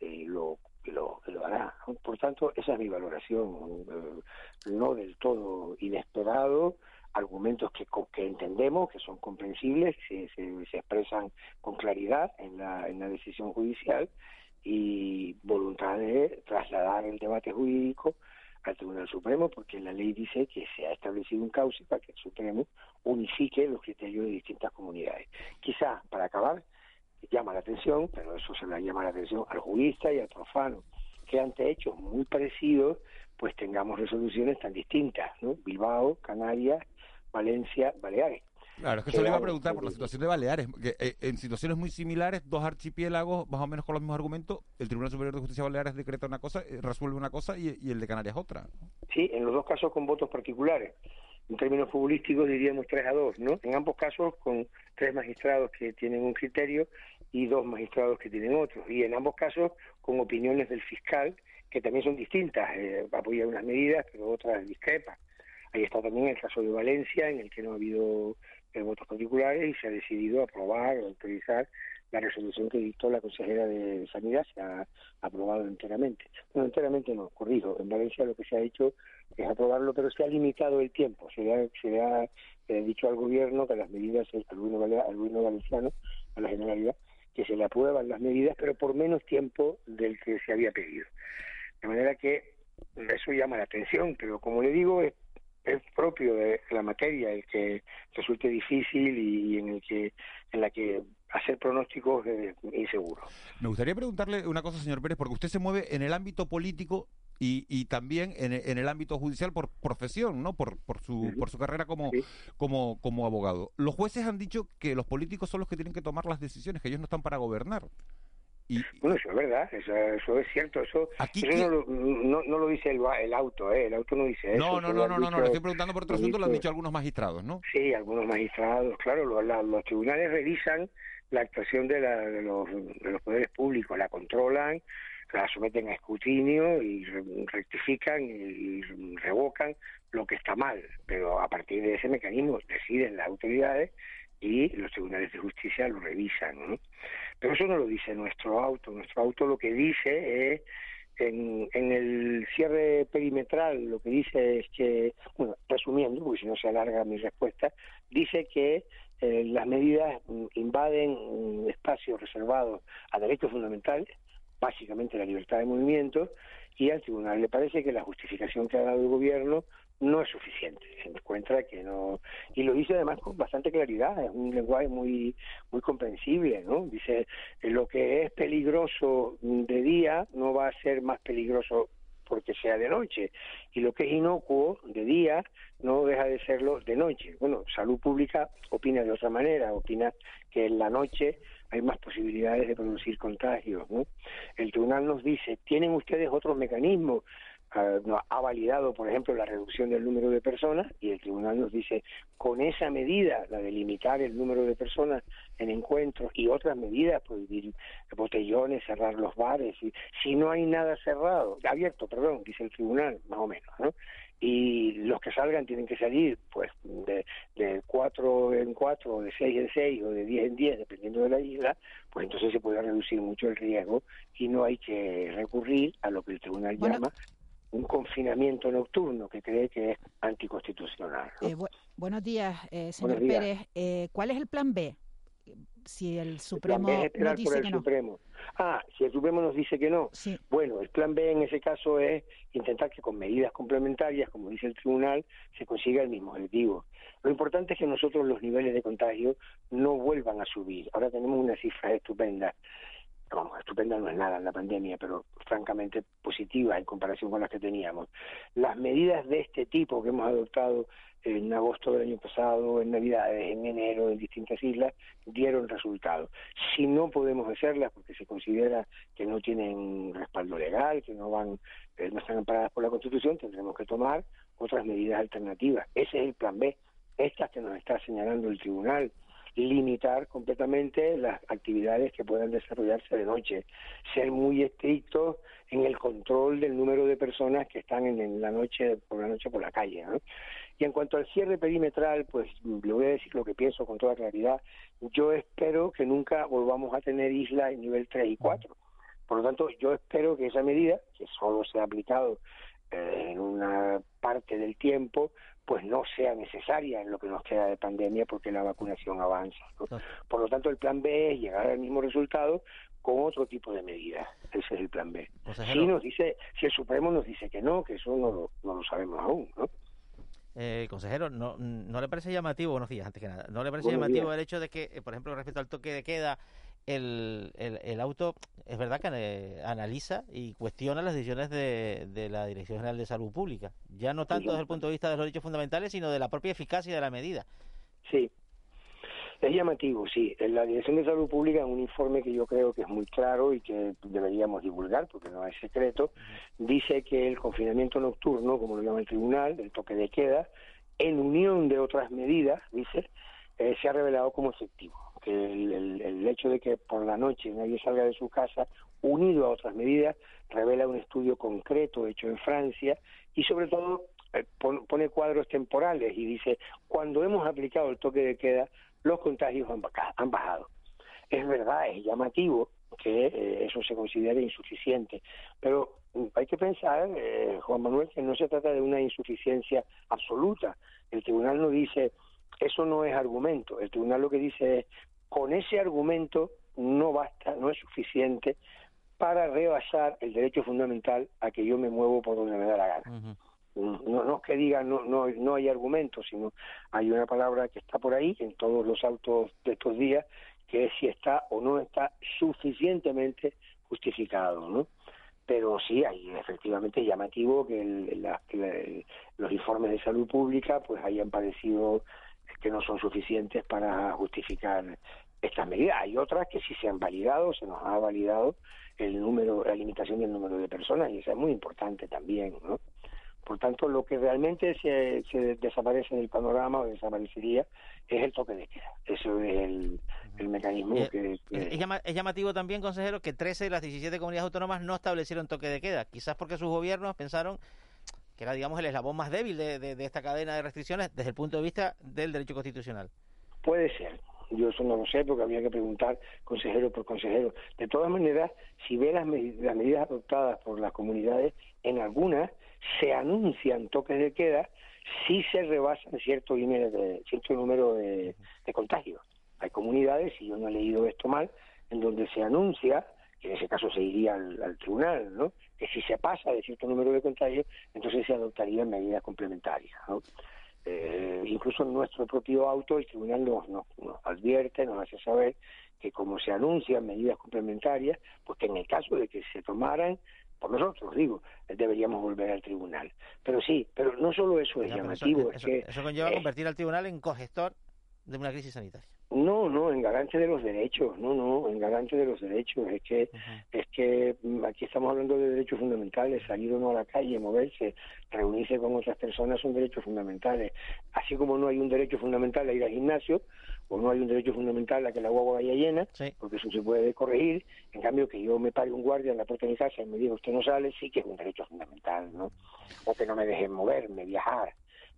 eh, lo lo, lo hará. Por tanto, esa es mi valoración, eh, no del todo inesperado, argumentos que, que entendemos, que son comprensibles, se, expresan con claridad en la, en la decisión judicial y voluntad de trasladar el debate jurídico al Tribunal Supremo, porque la ley dice que se ha establecido un cauce para que el Supremo unifique los criterios de distintas comunidades. Quizá, para acabar, llama la atención, pero eso se le llama la atención al jurista y al profano, que ante hechos muy parecidos, pues tengamos resoluciones tan distintas, ¿no? Bilbao, Canarias, Valencia, Baleares. Claro, es que eso le iba a preguntar por la situación de Baleares, que eh, en situaciones muy similares, dos archipiélagos, más o menos con los mismos argumentos, el Tribunal Superior de Justicia de Baleares decreta una cosa, eh, resuelve una cosa y, y el de Canarias otra. Sí, en los dos casos con votos particulares. En términos futbolísticos diríamos 3 a 2, ¿no? En ambos casos con tres magistrados que tienen un criterio y dos magistrados que tienen otro. Y en ambos casos con opiniones del fiscal que también son distintas. Eh, apoya unas medidas, pero otras discrepan. Ahí está también el caso de Valencia, en el que no ha habido eh, votos particulares y se ha decidido aprobar o autorizar la resolución que dictó la consejera de Sanidad, se ha aprobado enteramente. Bueno, enteramente no, corrijo. En Valencia lo que se ha hecho es aprobarlo, pero se ha limitado el tiempo. Se le ha, se le ha dicho al gobierno que las medidas, al gobierno, al gobierno valenciano, a la Generalidad, que se le aprueban las medidas, pero por menos tiempo del que se había pedido. De manera que eso llama la atención, pero como le digo, es propio de la materia el que resulte difícil y, en el que en la que hacer pronósticos es inseguro. Me gustaría preguntarle una cosa, señor Pérez, porque usted se mueve en el ámbito político y, y también en, en, el ámbito judicial por profesión, ¿no? Por, por su por su carrera como, sí. como como abogado. Los jueces han dicho que los políticos son los que tienen que tomar las decisiones, que ellos no están para gobernar. Y, bueno, eso es verdad, eso, eso es cierto, eso, aquí eso no, lo, no, no, lo dice el, el auto, ¿eh? el auto no dice no, eso. No, no, no, no, no, le estoy preguntando por otro asunto, lo han dicho algunos magistrados, ¿no? Sí, algunos magistrados, claro, los, la, los tribunales revisan la actuación de, la, de, los, de los poderes públicos, la controlan, la someten a escrutinio y rectifican y revocan lo que está mal, pero a partir de ese mecanismo deciden las autoridades y los tribunales de justicia lo revisan. ¿no? Pero eso no lo dice nuestro auto. Nuestro auto lo que dice es, en, en el cierre perimetral, lo que dice es que, bueno, resumiendo, porque si no se alarga mi respuesta, dice que eh, las medidas invaden espacios reservados a derechos fundamentales, básicamente la libertad de movimiento, y al tribunal le parece que la justificación que ha dado el gobierno no es suficiente. Se encuentra que no y lo dice además con bastante claridad. Es un lenguaje muy muy comprensible, ¿no? Dice lo que es peligroso de día no va a ser más peligroso porque sea de noche y lo que es inocuo de día no deja de serlo de noche. Bueno, salud pública opina de otra manera, opina que en la noche hay más posibilidades de producir contagios. ¿no? El tribunal nos dice, ¿tienen ustedes otros mecanismos? Uh, ha validado, por ejemplo, la reducción del número de personas y el tribunal nos dice, con esa medida, la de limitar el número de personas en encuentros y otras medidas, prohibir botellones, cerrar los bares, y, si no hay nada cerrado, abierto, perdón, dice el tribunal, más o menos, ¿no? y los que salgan tienen que salir pues de, de cuatro en cuatro, o de seis en seis o de diez en diez, dependiendo de la isla, pues entonces se puede reducir mucho el riesgo y no hay que recurrir a lo que el tribunal bueno, llama un confinamiento nocturno que cree que es anticonstitucional. ¿no? Eh, bu buenos días, eh, señor buenos días. Pérez. Eh, ¿Cuál es el plan B? Si el Supremo el nos dice el que no. Supremo. Ah, si el Supremo nos dice que no. Sí. Bueno, el plan B en ese caso es intentar que con medidas complementarias, como dice el tribunal, se consiga el mismo objetivo. Lo importante es que nosotros los niveles de contagio no vuelvan a subir. Ahora tenemos una cifra estupenda. Vamos, estupenda no es nada en la pandemia, pero francamente positiva en comparación con las que teníamos. Las medidas de este tipo que hemos adoptado en agosto del año pasado, en Navidades, en enero, en distintas islas, dieron resultados. Si no podemos hacerlas porque se considera que no tienen respaldo legal, que no van, eh, no están amparadas por la Constitución, tendremos que tomar otras medidas alternativas. Ese es el plan B. Estas que nos está señalando el tribunal, limitar completamente las actividades que puedan desarrollarse de noche, ser muy estrictos en el control del número de personas que están en, la noche por la noche por la calle. ¿no? Y en cuanto al cierre perimetral, pues le voy a decir lo que pienso con toda claridad. Yo espero que nunca volvamos a tener islas en nivel 3 y 4. Por lo tanto, yo espero que esa medida, que solo se ha aplicado eh, en una parte del tiempo, pues no sea necesaria en lo que nos queda de pandemia porque la vacunación avanza. ¿no? Por lo tanto, el plan B es llegar al mismo resultado con otro tipo de medidas. Ese es el plan B. Si nos dice, si el Supremo nos dice que no, que eso no lo, no lo sabemos aún, ¿no? Eh, consejero, ¿no, ¿no le parece llamativo, buenos días, antes que nada, ¿no le parece buenos llamativo días. el hecho de que, eh, por ejemplo, respecto al toque de queda, el, el, el auto es verdad que analiza y cuestiona las decisiones de, de, la Dirección General de Salud Pública, ya no tanto desde el punto de vista de los derechos fundamentales, sino de la propia eficacia de la medida? Sí, Es llamativo, sí. En la Dirección de Salud Pública, en un informe que yo creo que es muy claro y que deberíamos divulgar, porque no es secreto, dice que el confinamiento nocturno, como lo llama el tribunal, el toque de queda, en unión de otras medidas, dice, eh, se ha revelado como efectivo. Que el, hecho de que por la noche nadie salga de su casa, unido a otras medidas, revela un estudio concreto hecho en Francia y sobre todo eh, pone cuadros temporales y dice, cuando hemos aplicado el toque de queda, los contagios han bajado. Es verdad, es llamativo que eh, eso se considere insuficiente, pero hay que pensar, eh, Juan Manuel, que no se trata de una insuficiencia absoluta. El tribunal no dice, eso no es argumento. El tribunal lo que dice es, con ese argumento no basta, no es suficiente para rebasar el derecho fundamental a que yo me muevo por donde me da la gana. No, no es que digan no, no, no hay argumentos, sino hay una palabra que está por ahí en todos los autos de estos días, que es si está o no está suficientemente justificado, ¿no? Pero sí, hay efectivamente llamativo que, los informes de salud pública pues hayan parecido que no son suficientes para justificar estas medidas. Hay otras que sí se han validado, se nos ha validado el número, la limitación del número de personas y eso es muy importante también, ¿no? Por tanto, lo que realmente se, desaparece del panorama o desaparecería es el toque de queda. Eso es el, mecanismo eh, que... Es, llamativo también, consejero, que 13 de las 17 comunidades autónomas no establecieron toque de queda. Quizás porque sus gobiernos pensaron que era, digamos, el eslabón más débil de, de esta cadena de restricciones desde el punto de vista del derecho constitucional. Puede ser, yo eso no lo sé porque había que preguntar consejero por consejero. De todas maneras, si ve las, medidas adoptadas por las comunidades, en algunas se anuncian toques de queda si se rebasan cierto número de, cierto número de, contagios. Hay comunidades, y yo no he leído esto mal, en donde se anuncia, que en ese caso se iría al, tribunal, ¿no? que si se pasa de cierto número de contagios, entonces se adoptarían medidas complementarias. Eh, incluso en nuestro propio auto el tribunal nos, nos, advierte, nos hace saber que como se anuncian medidas complementarias, pues que en el caso de que se tomaran por nosotros, digo, deberíamos volver al tribunal. Pero sí, pero no solo eso es llamativo. Eso, es que, eso conlleva convertir al tribunal en cogestor de una crisis sanitaria. No, no, en garante de los derechos, no, no, en garante de los derechos. Es que, es que mm, aquí estamos hablando de derechos fundamentales, salir o no a la calle, moverse, reunirse con otras personas son derechos fundamentales. Así como no hay un derecho fundamental a ir al gimnasio, o no hay un derecho fundamental a que la guagua vaya llena, porque eso se puede corregir. En cambio, que yo me pare un guardia en la puerta de mi casa y me diga usted no sale, sí que es un derecho fundamental, ¿no? O que no me dejen moverme, viajar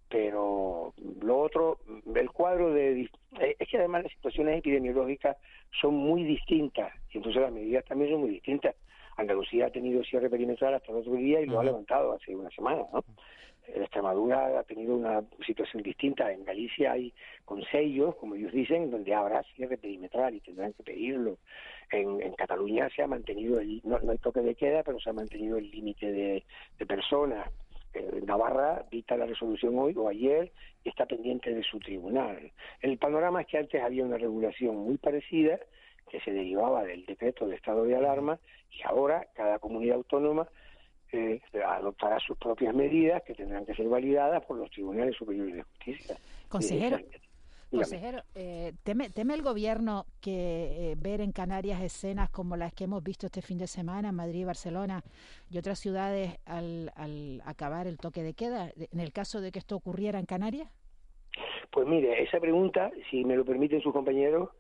pero lo otro, el cuadro de... Eh, es que además las situaciones epidemiológicas son muy distintas y entonces las medidas también son muy distintas. Andalucía ha tenido cierre perimetral hasta el otro día y lo ha levantado hace una semana, ¿no? Extremadura ha tenido una situación distinta. En Galicia hay sellos, como ellos dicen, donde habrá cierre perimetral y tendrán que pedirlo. En, Cataluña se ha mantenido, el, no, hay toque de queda, pero se ha mantenido el límite de, de personas. Navarra dicta la resolución hoy o ayer y está pendiente de su tribunal. El panorama es que antes había una regulación muy parecida que se derivaba del decreto de estado de alarma y ahora cada comunidad autónoma eh, adoptará sus propias medidas que tendrán que ser validadas por los tribunales superiores de justicia. Consejero, Consejero, eh, ¿teme, ¿teme el gobierno que eh, ver en Canarias escenas como las que hemos visto este fin de semana en Madrid, Barcelona y otras ciudades al, al acabar el toque de queda, en el caso de que esto ocurriera en Canarias? Pues mire, esa pregunta, si me lo permiten sus compañeros,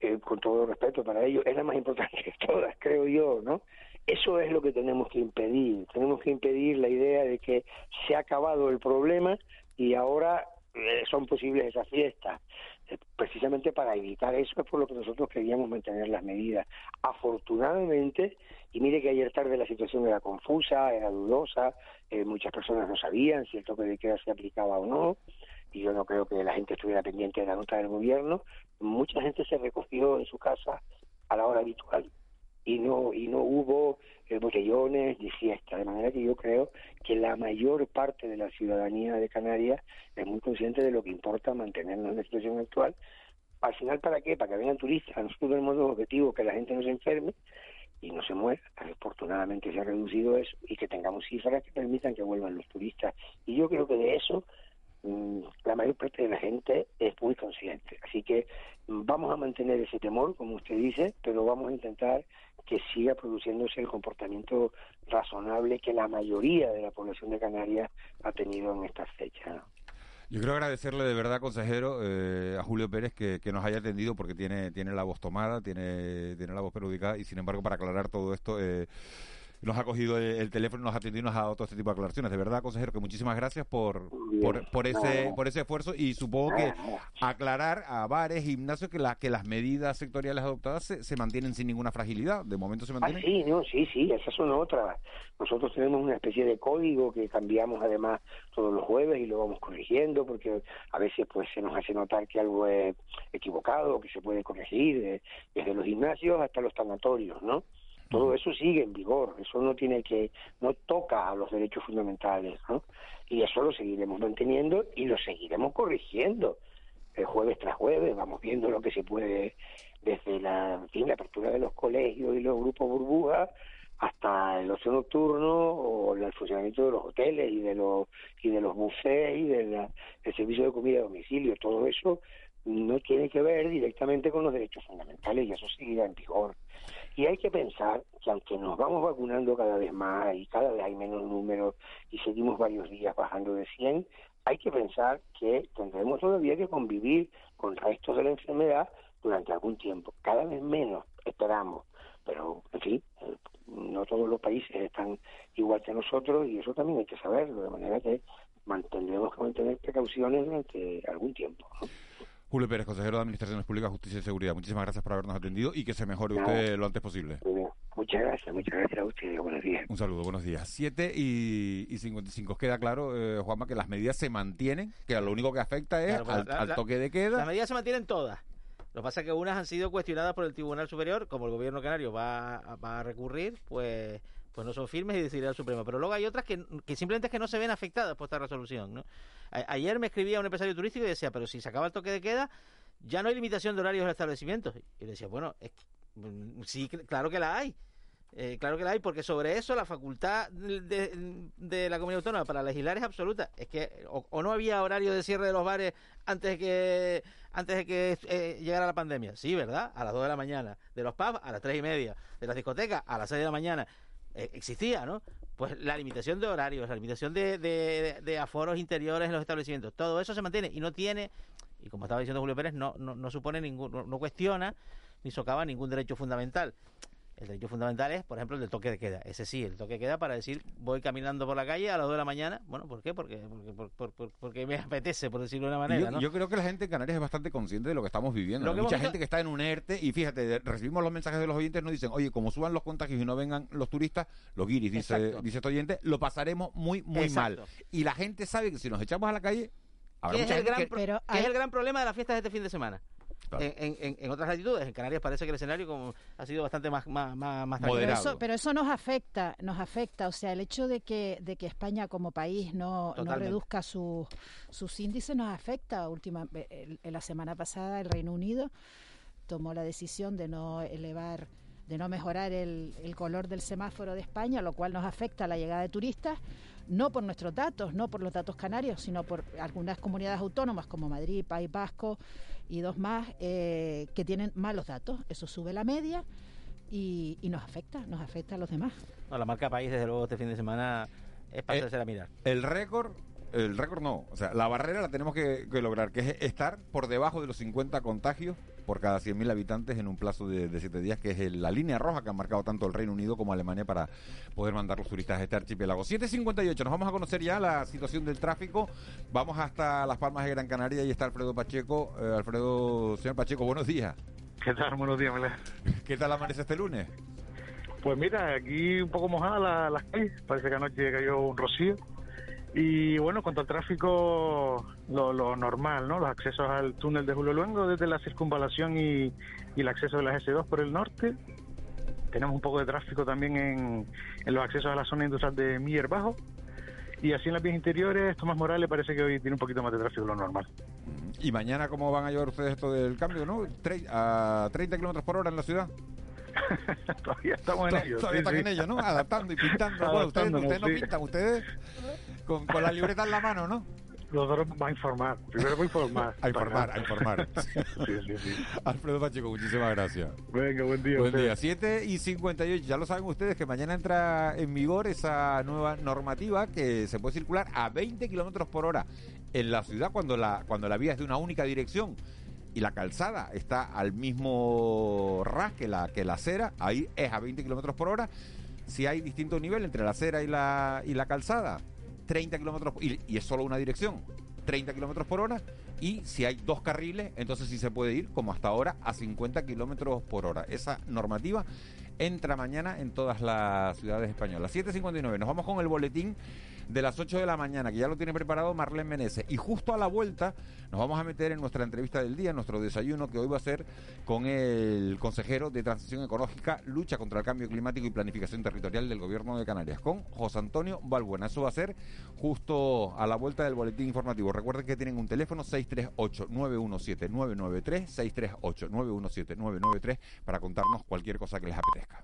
eh, con todo respeto para ellos, es la más importante de todas, creo yo, ¿no? Eso es lo que tenemos que impedir. Tenemos que impedir la idea de que se ha acabado el problema y ahora son posibles esas fiestas. Eh, precisamente para evitar eso es por lo que nosotros queríamos mantener las medidas. Afortunadamente, y mire que ayer tarde la situación era confusa, era dudosa, eh, muchas personas no sabían si el toque de queda se aplicaba o no, y yo no creo que la gente estuviera pendiente de la nota del gobierno. Mucha gente se recogió en su casa a la hora habitual y no y no hubo eh, botellones ni fiesta. De manera que yo creo que la mayor parte de la ciudadanía de Canarias es muy consciente de lo que importa mantenernos en la situación actual. Al final para qué para que vengan turistas. Nosotros tenemos dos objetivos que la gente no se enferme y no se muera. Afortunadamente se ha reducido eso y que tengamos cifras que permitan que vuelvan los turistas. Y yo creo que de eso la mayor parte de la gente es muy consciente. Así que mm, vamos a mantener ese temor, como usted dice, pero vamos a intentar que siga produciéndose el comportamiento razonable que la mayoría de la población de Canarias ha tenido en estas fechas. Yo quiero agradecerle de verdad, consejero, eh, a Julio Pérez que, que, nos haya atendido porque tiene, tiene la voz tomada, tiene, tiene la voz perjudicada y sin embargo para aclarar todo esto... Eh, nos ha cogido el, teléfono y nos ha atendido y nos ha dado todo este tipo de aclaraciones. De verdad, consejero, que muchísimas gracias por, por, por, ese, por ese esfuerzo y supongo que aclarar a bares, gimnasios, que, la, que las medidas sectoriales adoptadas se, se mantienen sin ninguna fragilidad. De momento se ah, mantienen. sí, no, sí, sí, esas son otras. Nosotros tenemos una especie de código que cambiamos además todos los jueves y lo vamos corrigiendo porque a veces pues se nos hace notar que algo es equivocado, que se puede corregir, eh, desde los gimnasios hasta los tanatorios, ¿no? Todo eso sigue en vigor, eso no tiene que, no toca a los derechos fundamentales, ¿no? Y eso lo seguiremos manteniendo y lo seguiremos corrigiendo. El jueves tras jueves vamos viendo lo que se puede desde la, la apertura de los colegios y los grupos burbujas hasta el ocio nocturno o el funcionamiento de los hoteles y de los y de los buffets y del servicio de comida a domicilio todo eso no tiene que ver directamente con los derechos fundamentales y eso seguirá en vigor y hay que pensar que aunque nos vamos vacunando cada vez más y cada vez hay menos números y seguimos varios días bajando de 100, hay que pensar que tendremos todavía que convivir con restos de la enfermedad durante algún tiempo. Cada vez menos, esperamos. Pero, en fin, eh, no todos los países están igual que nosotros y eso también hay que saberlo, de manera que mantendremos que mantener precauciones durante algún tiempo. Julio Pérez, consejero de Administraciones Públicas, Justicia y Seguridad. Muchísimas gracias por habernos atendido y que se mejore usted lo antes posible. Muchas gracias, muchas gracias a usted. Buenos días. Un saludo, buenos días. 7 y, y 55. Queda claro, eh, Juanma, que las medidas se mantienen, que lo único que afecta es al, toque de queda. Las medidas se mantienen todas. Lo que pasa es que unas han sido cuestionadas por el Tribunal Superior, como el gobierno canario va, va a recurrir, pues pues no son firmes y decidirá el Supremo. Pero luego hay otras que, simplemente es que no se ven afectadas por esta resolución. ¿no? ayer me escribía un empresario turístico y decía, pero si se acaba el toque de queda, ya no hay limitación de horarios en los establecimientos. Y le decía, bueno, mm, sí, claro que la hay. Eh, claro que la hay, porque sobre eso la facultad de, la comunidad autónoma para legislar es absoluta. Es que o, no había horario de cierre de los bares antes de que antes de que eh, llegara la pandemia. Sí, ¿verdad? A las 2 de la mañana. De los pubs a las 3 y media. De las discotecas a las 6 de la mañana. Eh, existía, ¿no? Pues la limitación de horarios, la limitación de, de, aforos interiores en los establecimientos, todo eso se mantiene y no tiene, y como estaba diciendo Julio Pérez, no, no, no supone ningún, no cuestiona ni socava ningún derecho fundamental. El derecho fundamental es, por ejemplo, el del toque de queda. Ese sí, el toque de queda para decir, voy caminando por la calle a las 2 de la mañana. Bueno, ¿por qué? Porque, porque, porque, me apetece, por decirlo de una manera. Yo, yo, creo que la gente en Canarias es bastante consciente de lo que estamos viviendo. Hay mucha gente que está en un ERTE y fíjate, recibimos los mensajes de los oyentes, nos dicen, oye, como suban los contagios y no vengan los turistas, los guiris, dice, dice este oyente, lo pasaremos muy, muy mal. Y la gente sabe que si nos echamos a la calle, ¿Qué es, el gran, ¿qué es el gran problema de las fiestas de este fin de semana? En, otras latitudes, en Canarias parece que el escenario como ha sido bastante más, más, más, moderado. Pero eso, nos afecta, nos afecta. O sea, el hecho de que, de que España como país no, no reduzca sus índices nos afecta. Última, en la semana pasada el Reino Unido tomó la decisión de no elevar de no mejorar el, el, color del semáforo de España, lo cual nos afecta a la llegada de turistas, no por nuestros datos, no por los datos canarios, sino por algunas comunidades autónomas como Madrid, País Vasco, y dos más eh, que tienen malos datos. Eso sube la media y, nos afecta, nos afecta a los demás. la marca país, desde luego, este fin de semana es para hacer a mirar. El récord el récord no, o sea, la barrera la tenemos que, lograr, que es estar por debajo de los 50 contagios por cada 100.000 habitantes en un plazo de, de 7 días, que es la línea roja que han marcado tanto el Reino Unido como Alemania para poder mandar los turistas a este archipiélago. 7.58, nos vamos a conocer ya la situación del tráfico. Vamos hasta Las Palmas de Gran Canaria y está Alfredo Pacheco. Eh, Alfredo, señor Pacheco, buenos días. ¿Qué tal? Buenos días, ¿Qué tal amanece este lunes? Pues mira, aquí un poco mojada las calles, parece que anoche cayó un rocío y bueno, cuanto al tráfico, lo, normal, ¿no? Los accesos al túnel de Julio Luengo desde la circunvalación y, el acceso de la S2 por el norte. Tenemos un poco de tráfico también en, los accesos a la zona industrial de Mier Bajo. Y así en las vías interiores, Tomás Morales parece que hoy tiene un poquito más de tráfico de lo normal. ¿Y mañana cómo van a llevar ustedes esto del cambio, no? ¿A 30 kilómetros por hora en la ciudad? todavía estamos en ello. Todavía están en ello, ¿no? Adaptando y pintando. bueno, ustedes, no pintan, ustedes con, la libreta en la mano, ¿no? nosotros va a informar. Primero va a informar. a informar, a informar. sí, sí, sí. Alfredo Pacheco, muchísimas gracias. Venga, buen día. Buen día. 7 y 58. Ya lo saben ustedes que mañana entra en vigor esa nueva normativa que se puede circular a 20 kilómetros por hora en la ciudad cuando la, cuando la vía es de una única dirección y la calzada está al mismo ras que la, que la acera, ahí es a 20 kilómetros por hora. Si hay distinto nivel entre la acera y la, y la calzada, 30 kilómetros y, y es solo una dirección, 30 kilómetros por hora. Y si hay dos carriles, entonces sí se puede ir, como hasta ahora, a 50 kilómetros por hora. Esa normativa entra mañana en todas las ciudades españolas. 7.59, nos vamos con el boletín de las 8 de la mañana, que ya lo tiene preparado Marlene Menezes. Y justo a la vuelta nos vamos a meter en nuestra entrevista del día, nuestro desayuno, que hoy va a ser con el consejero de Transición Ecológica, Lucha contra el Cambio Climático y Planificación Territorial del Gobierno de Canarias, con José Antonio Balbuena. Eso va a ser justo a la vuelta del boletín informativo. Recuerden que tienen un teléfono 638-917-993, 638-917-993, para contarnos cualquier cosa que les apetezca.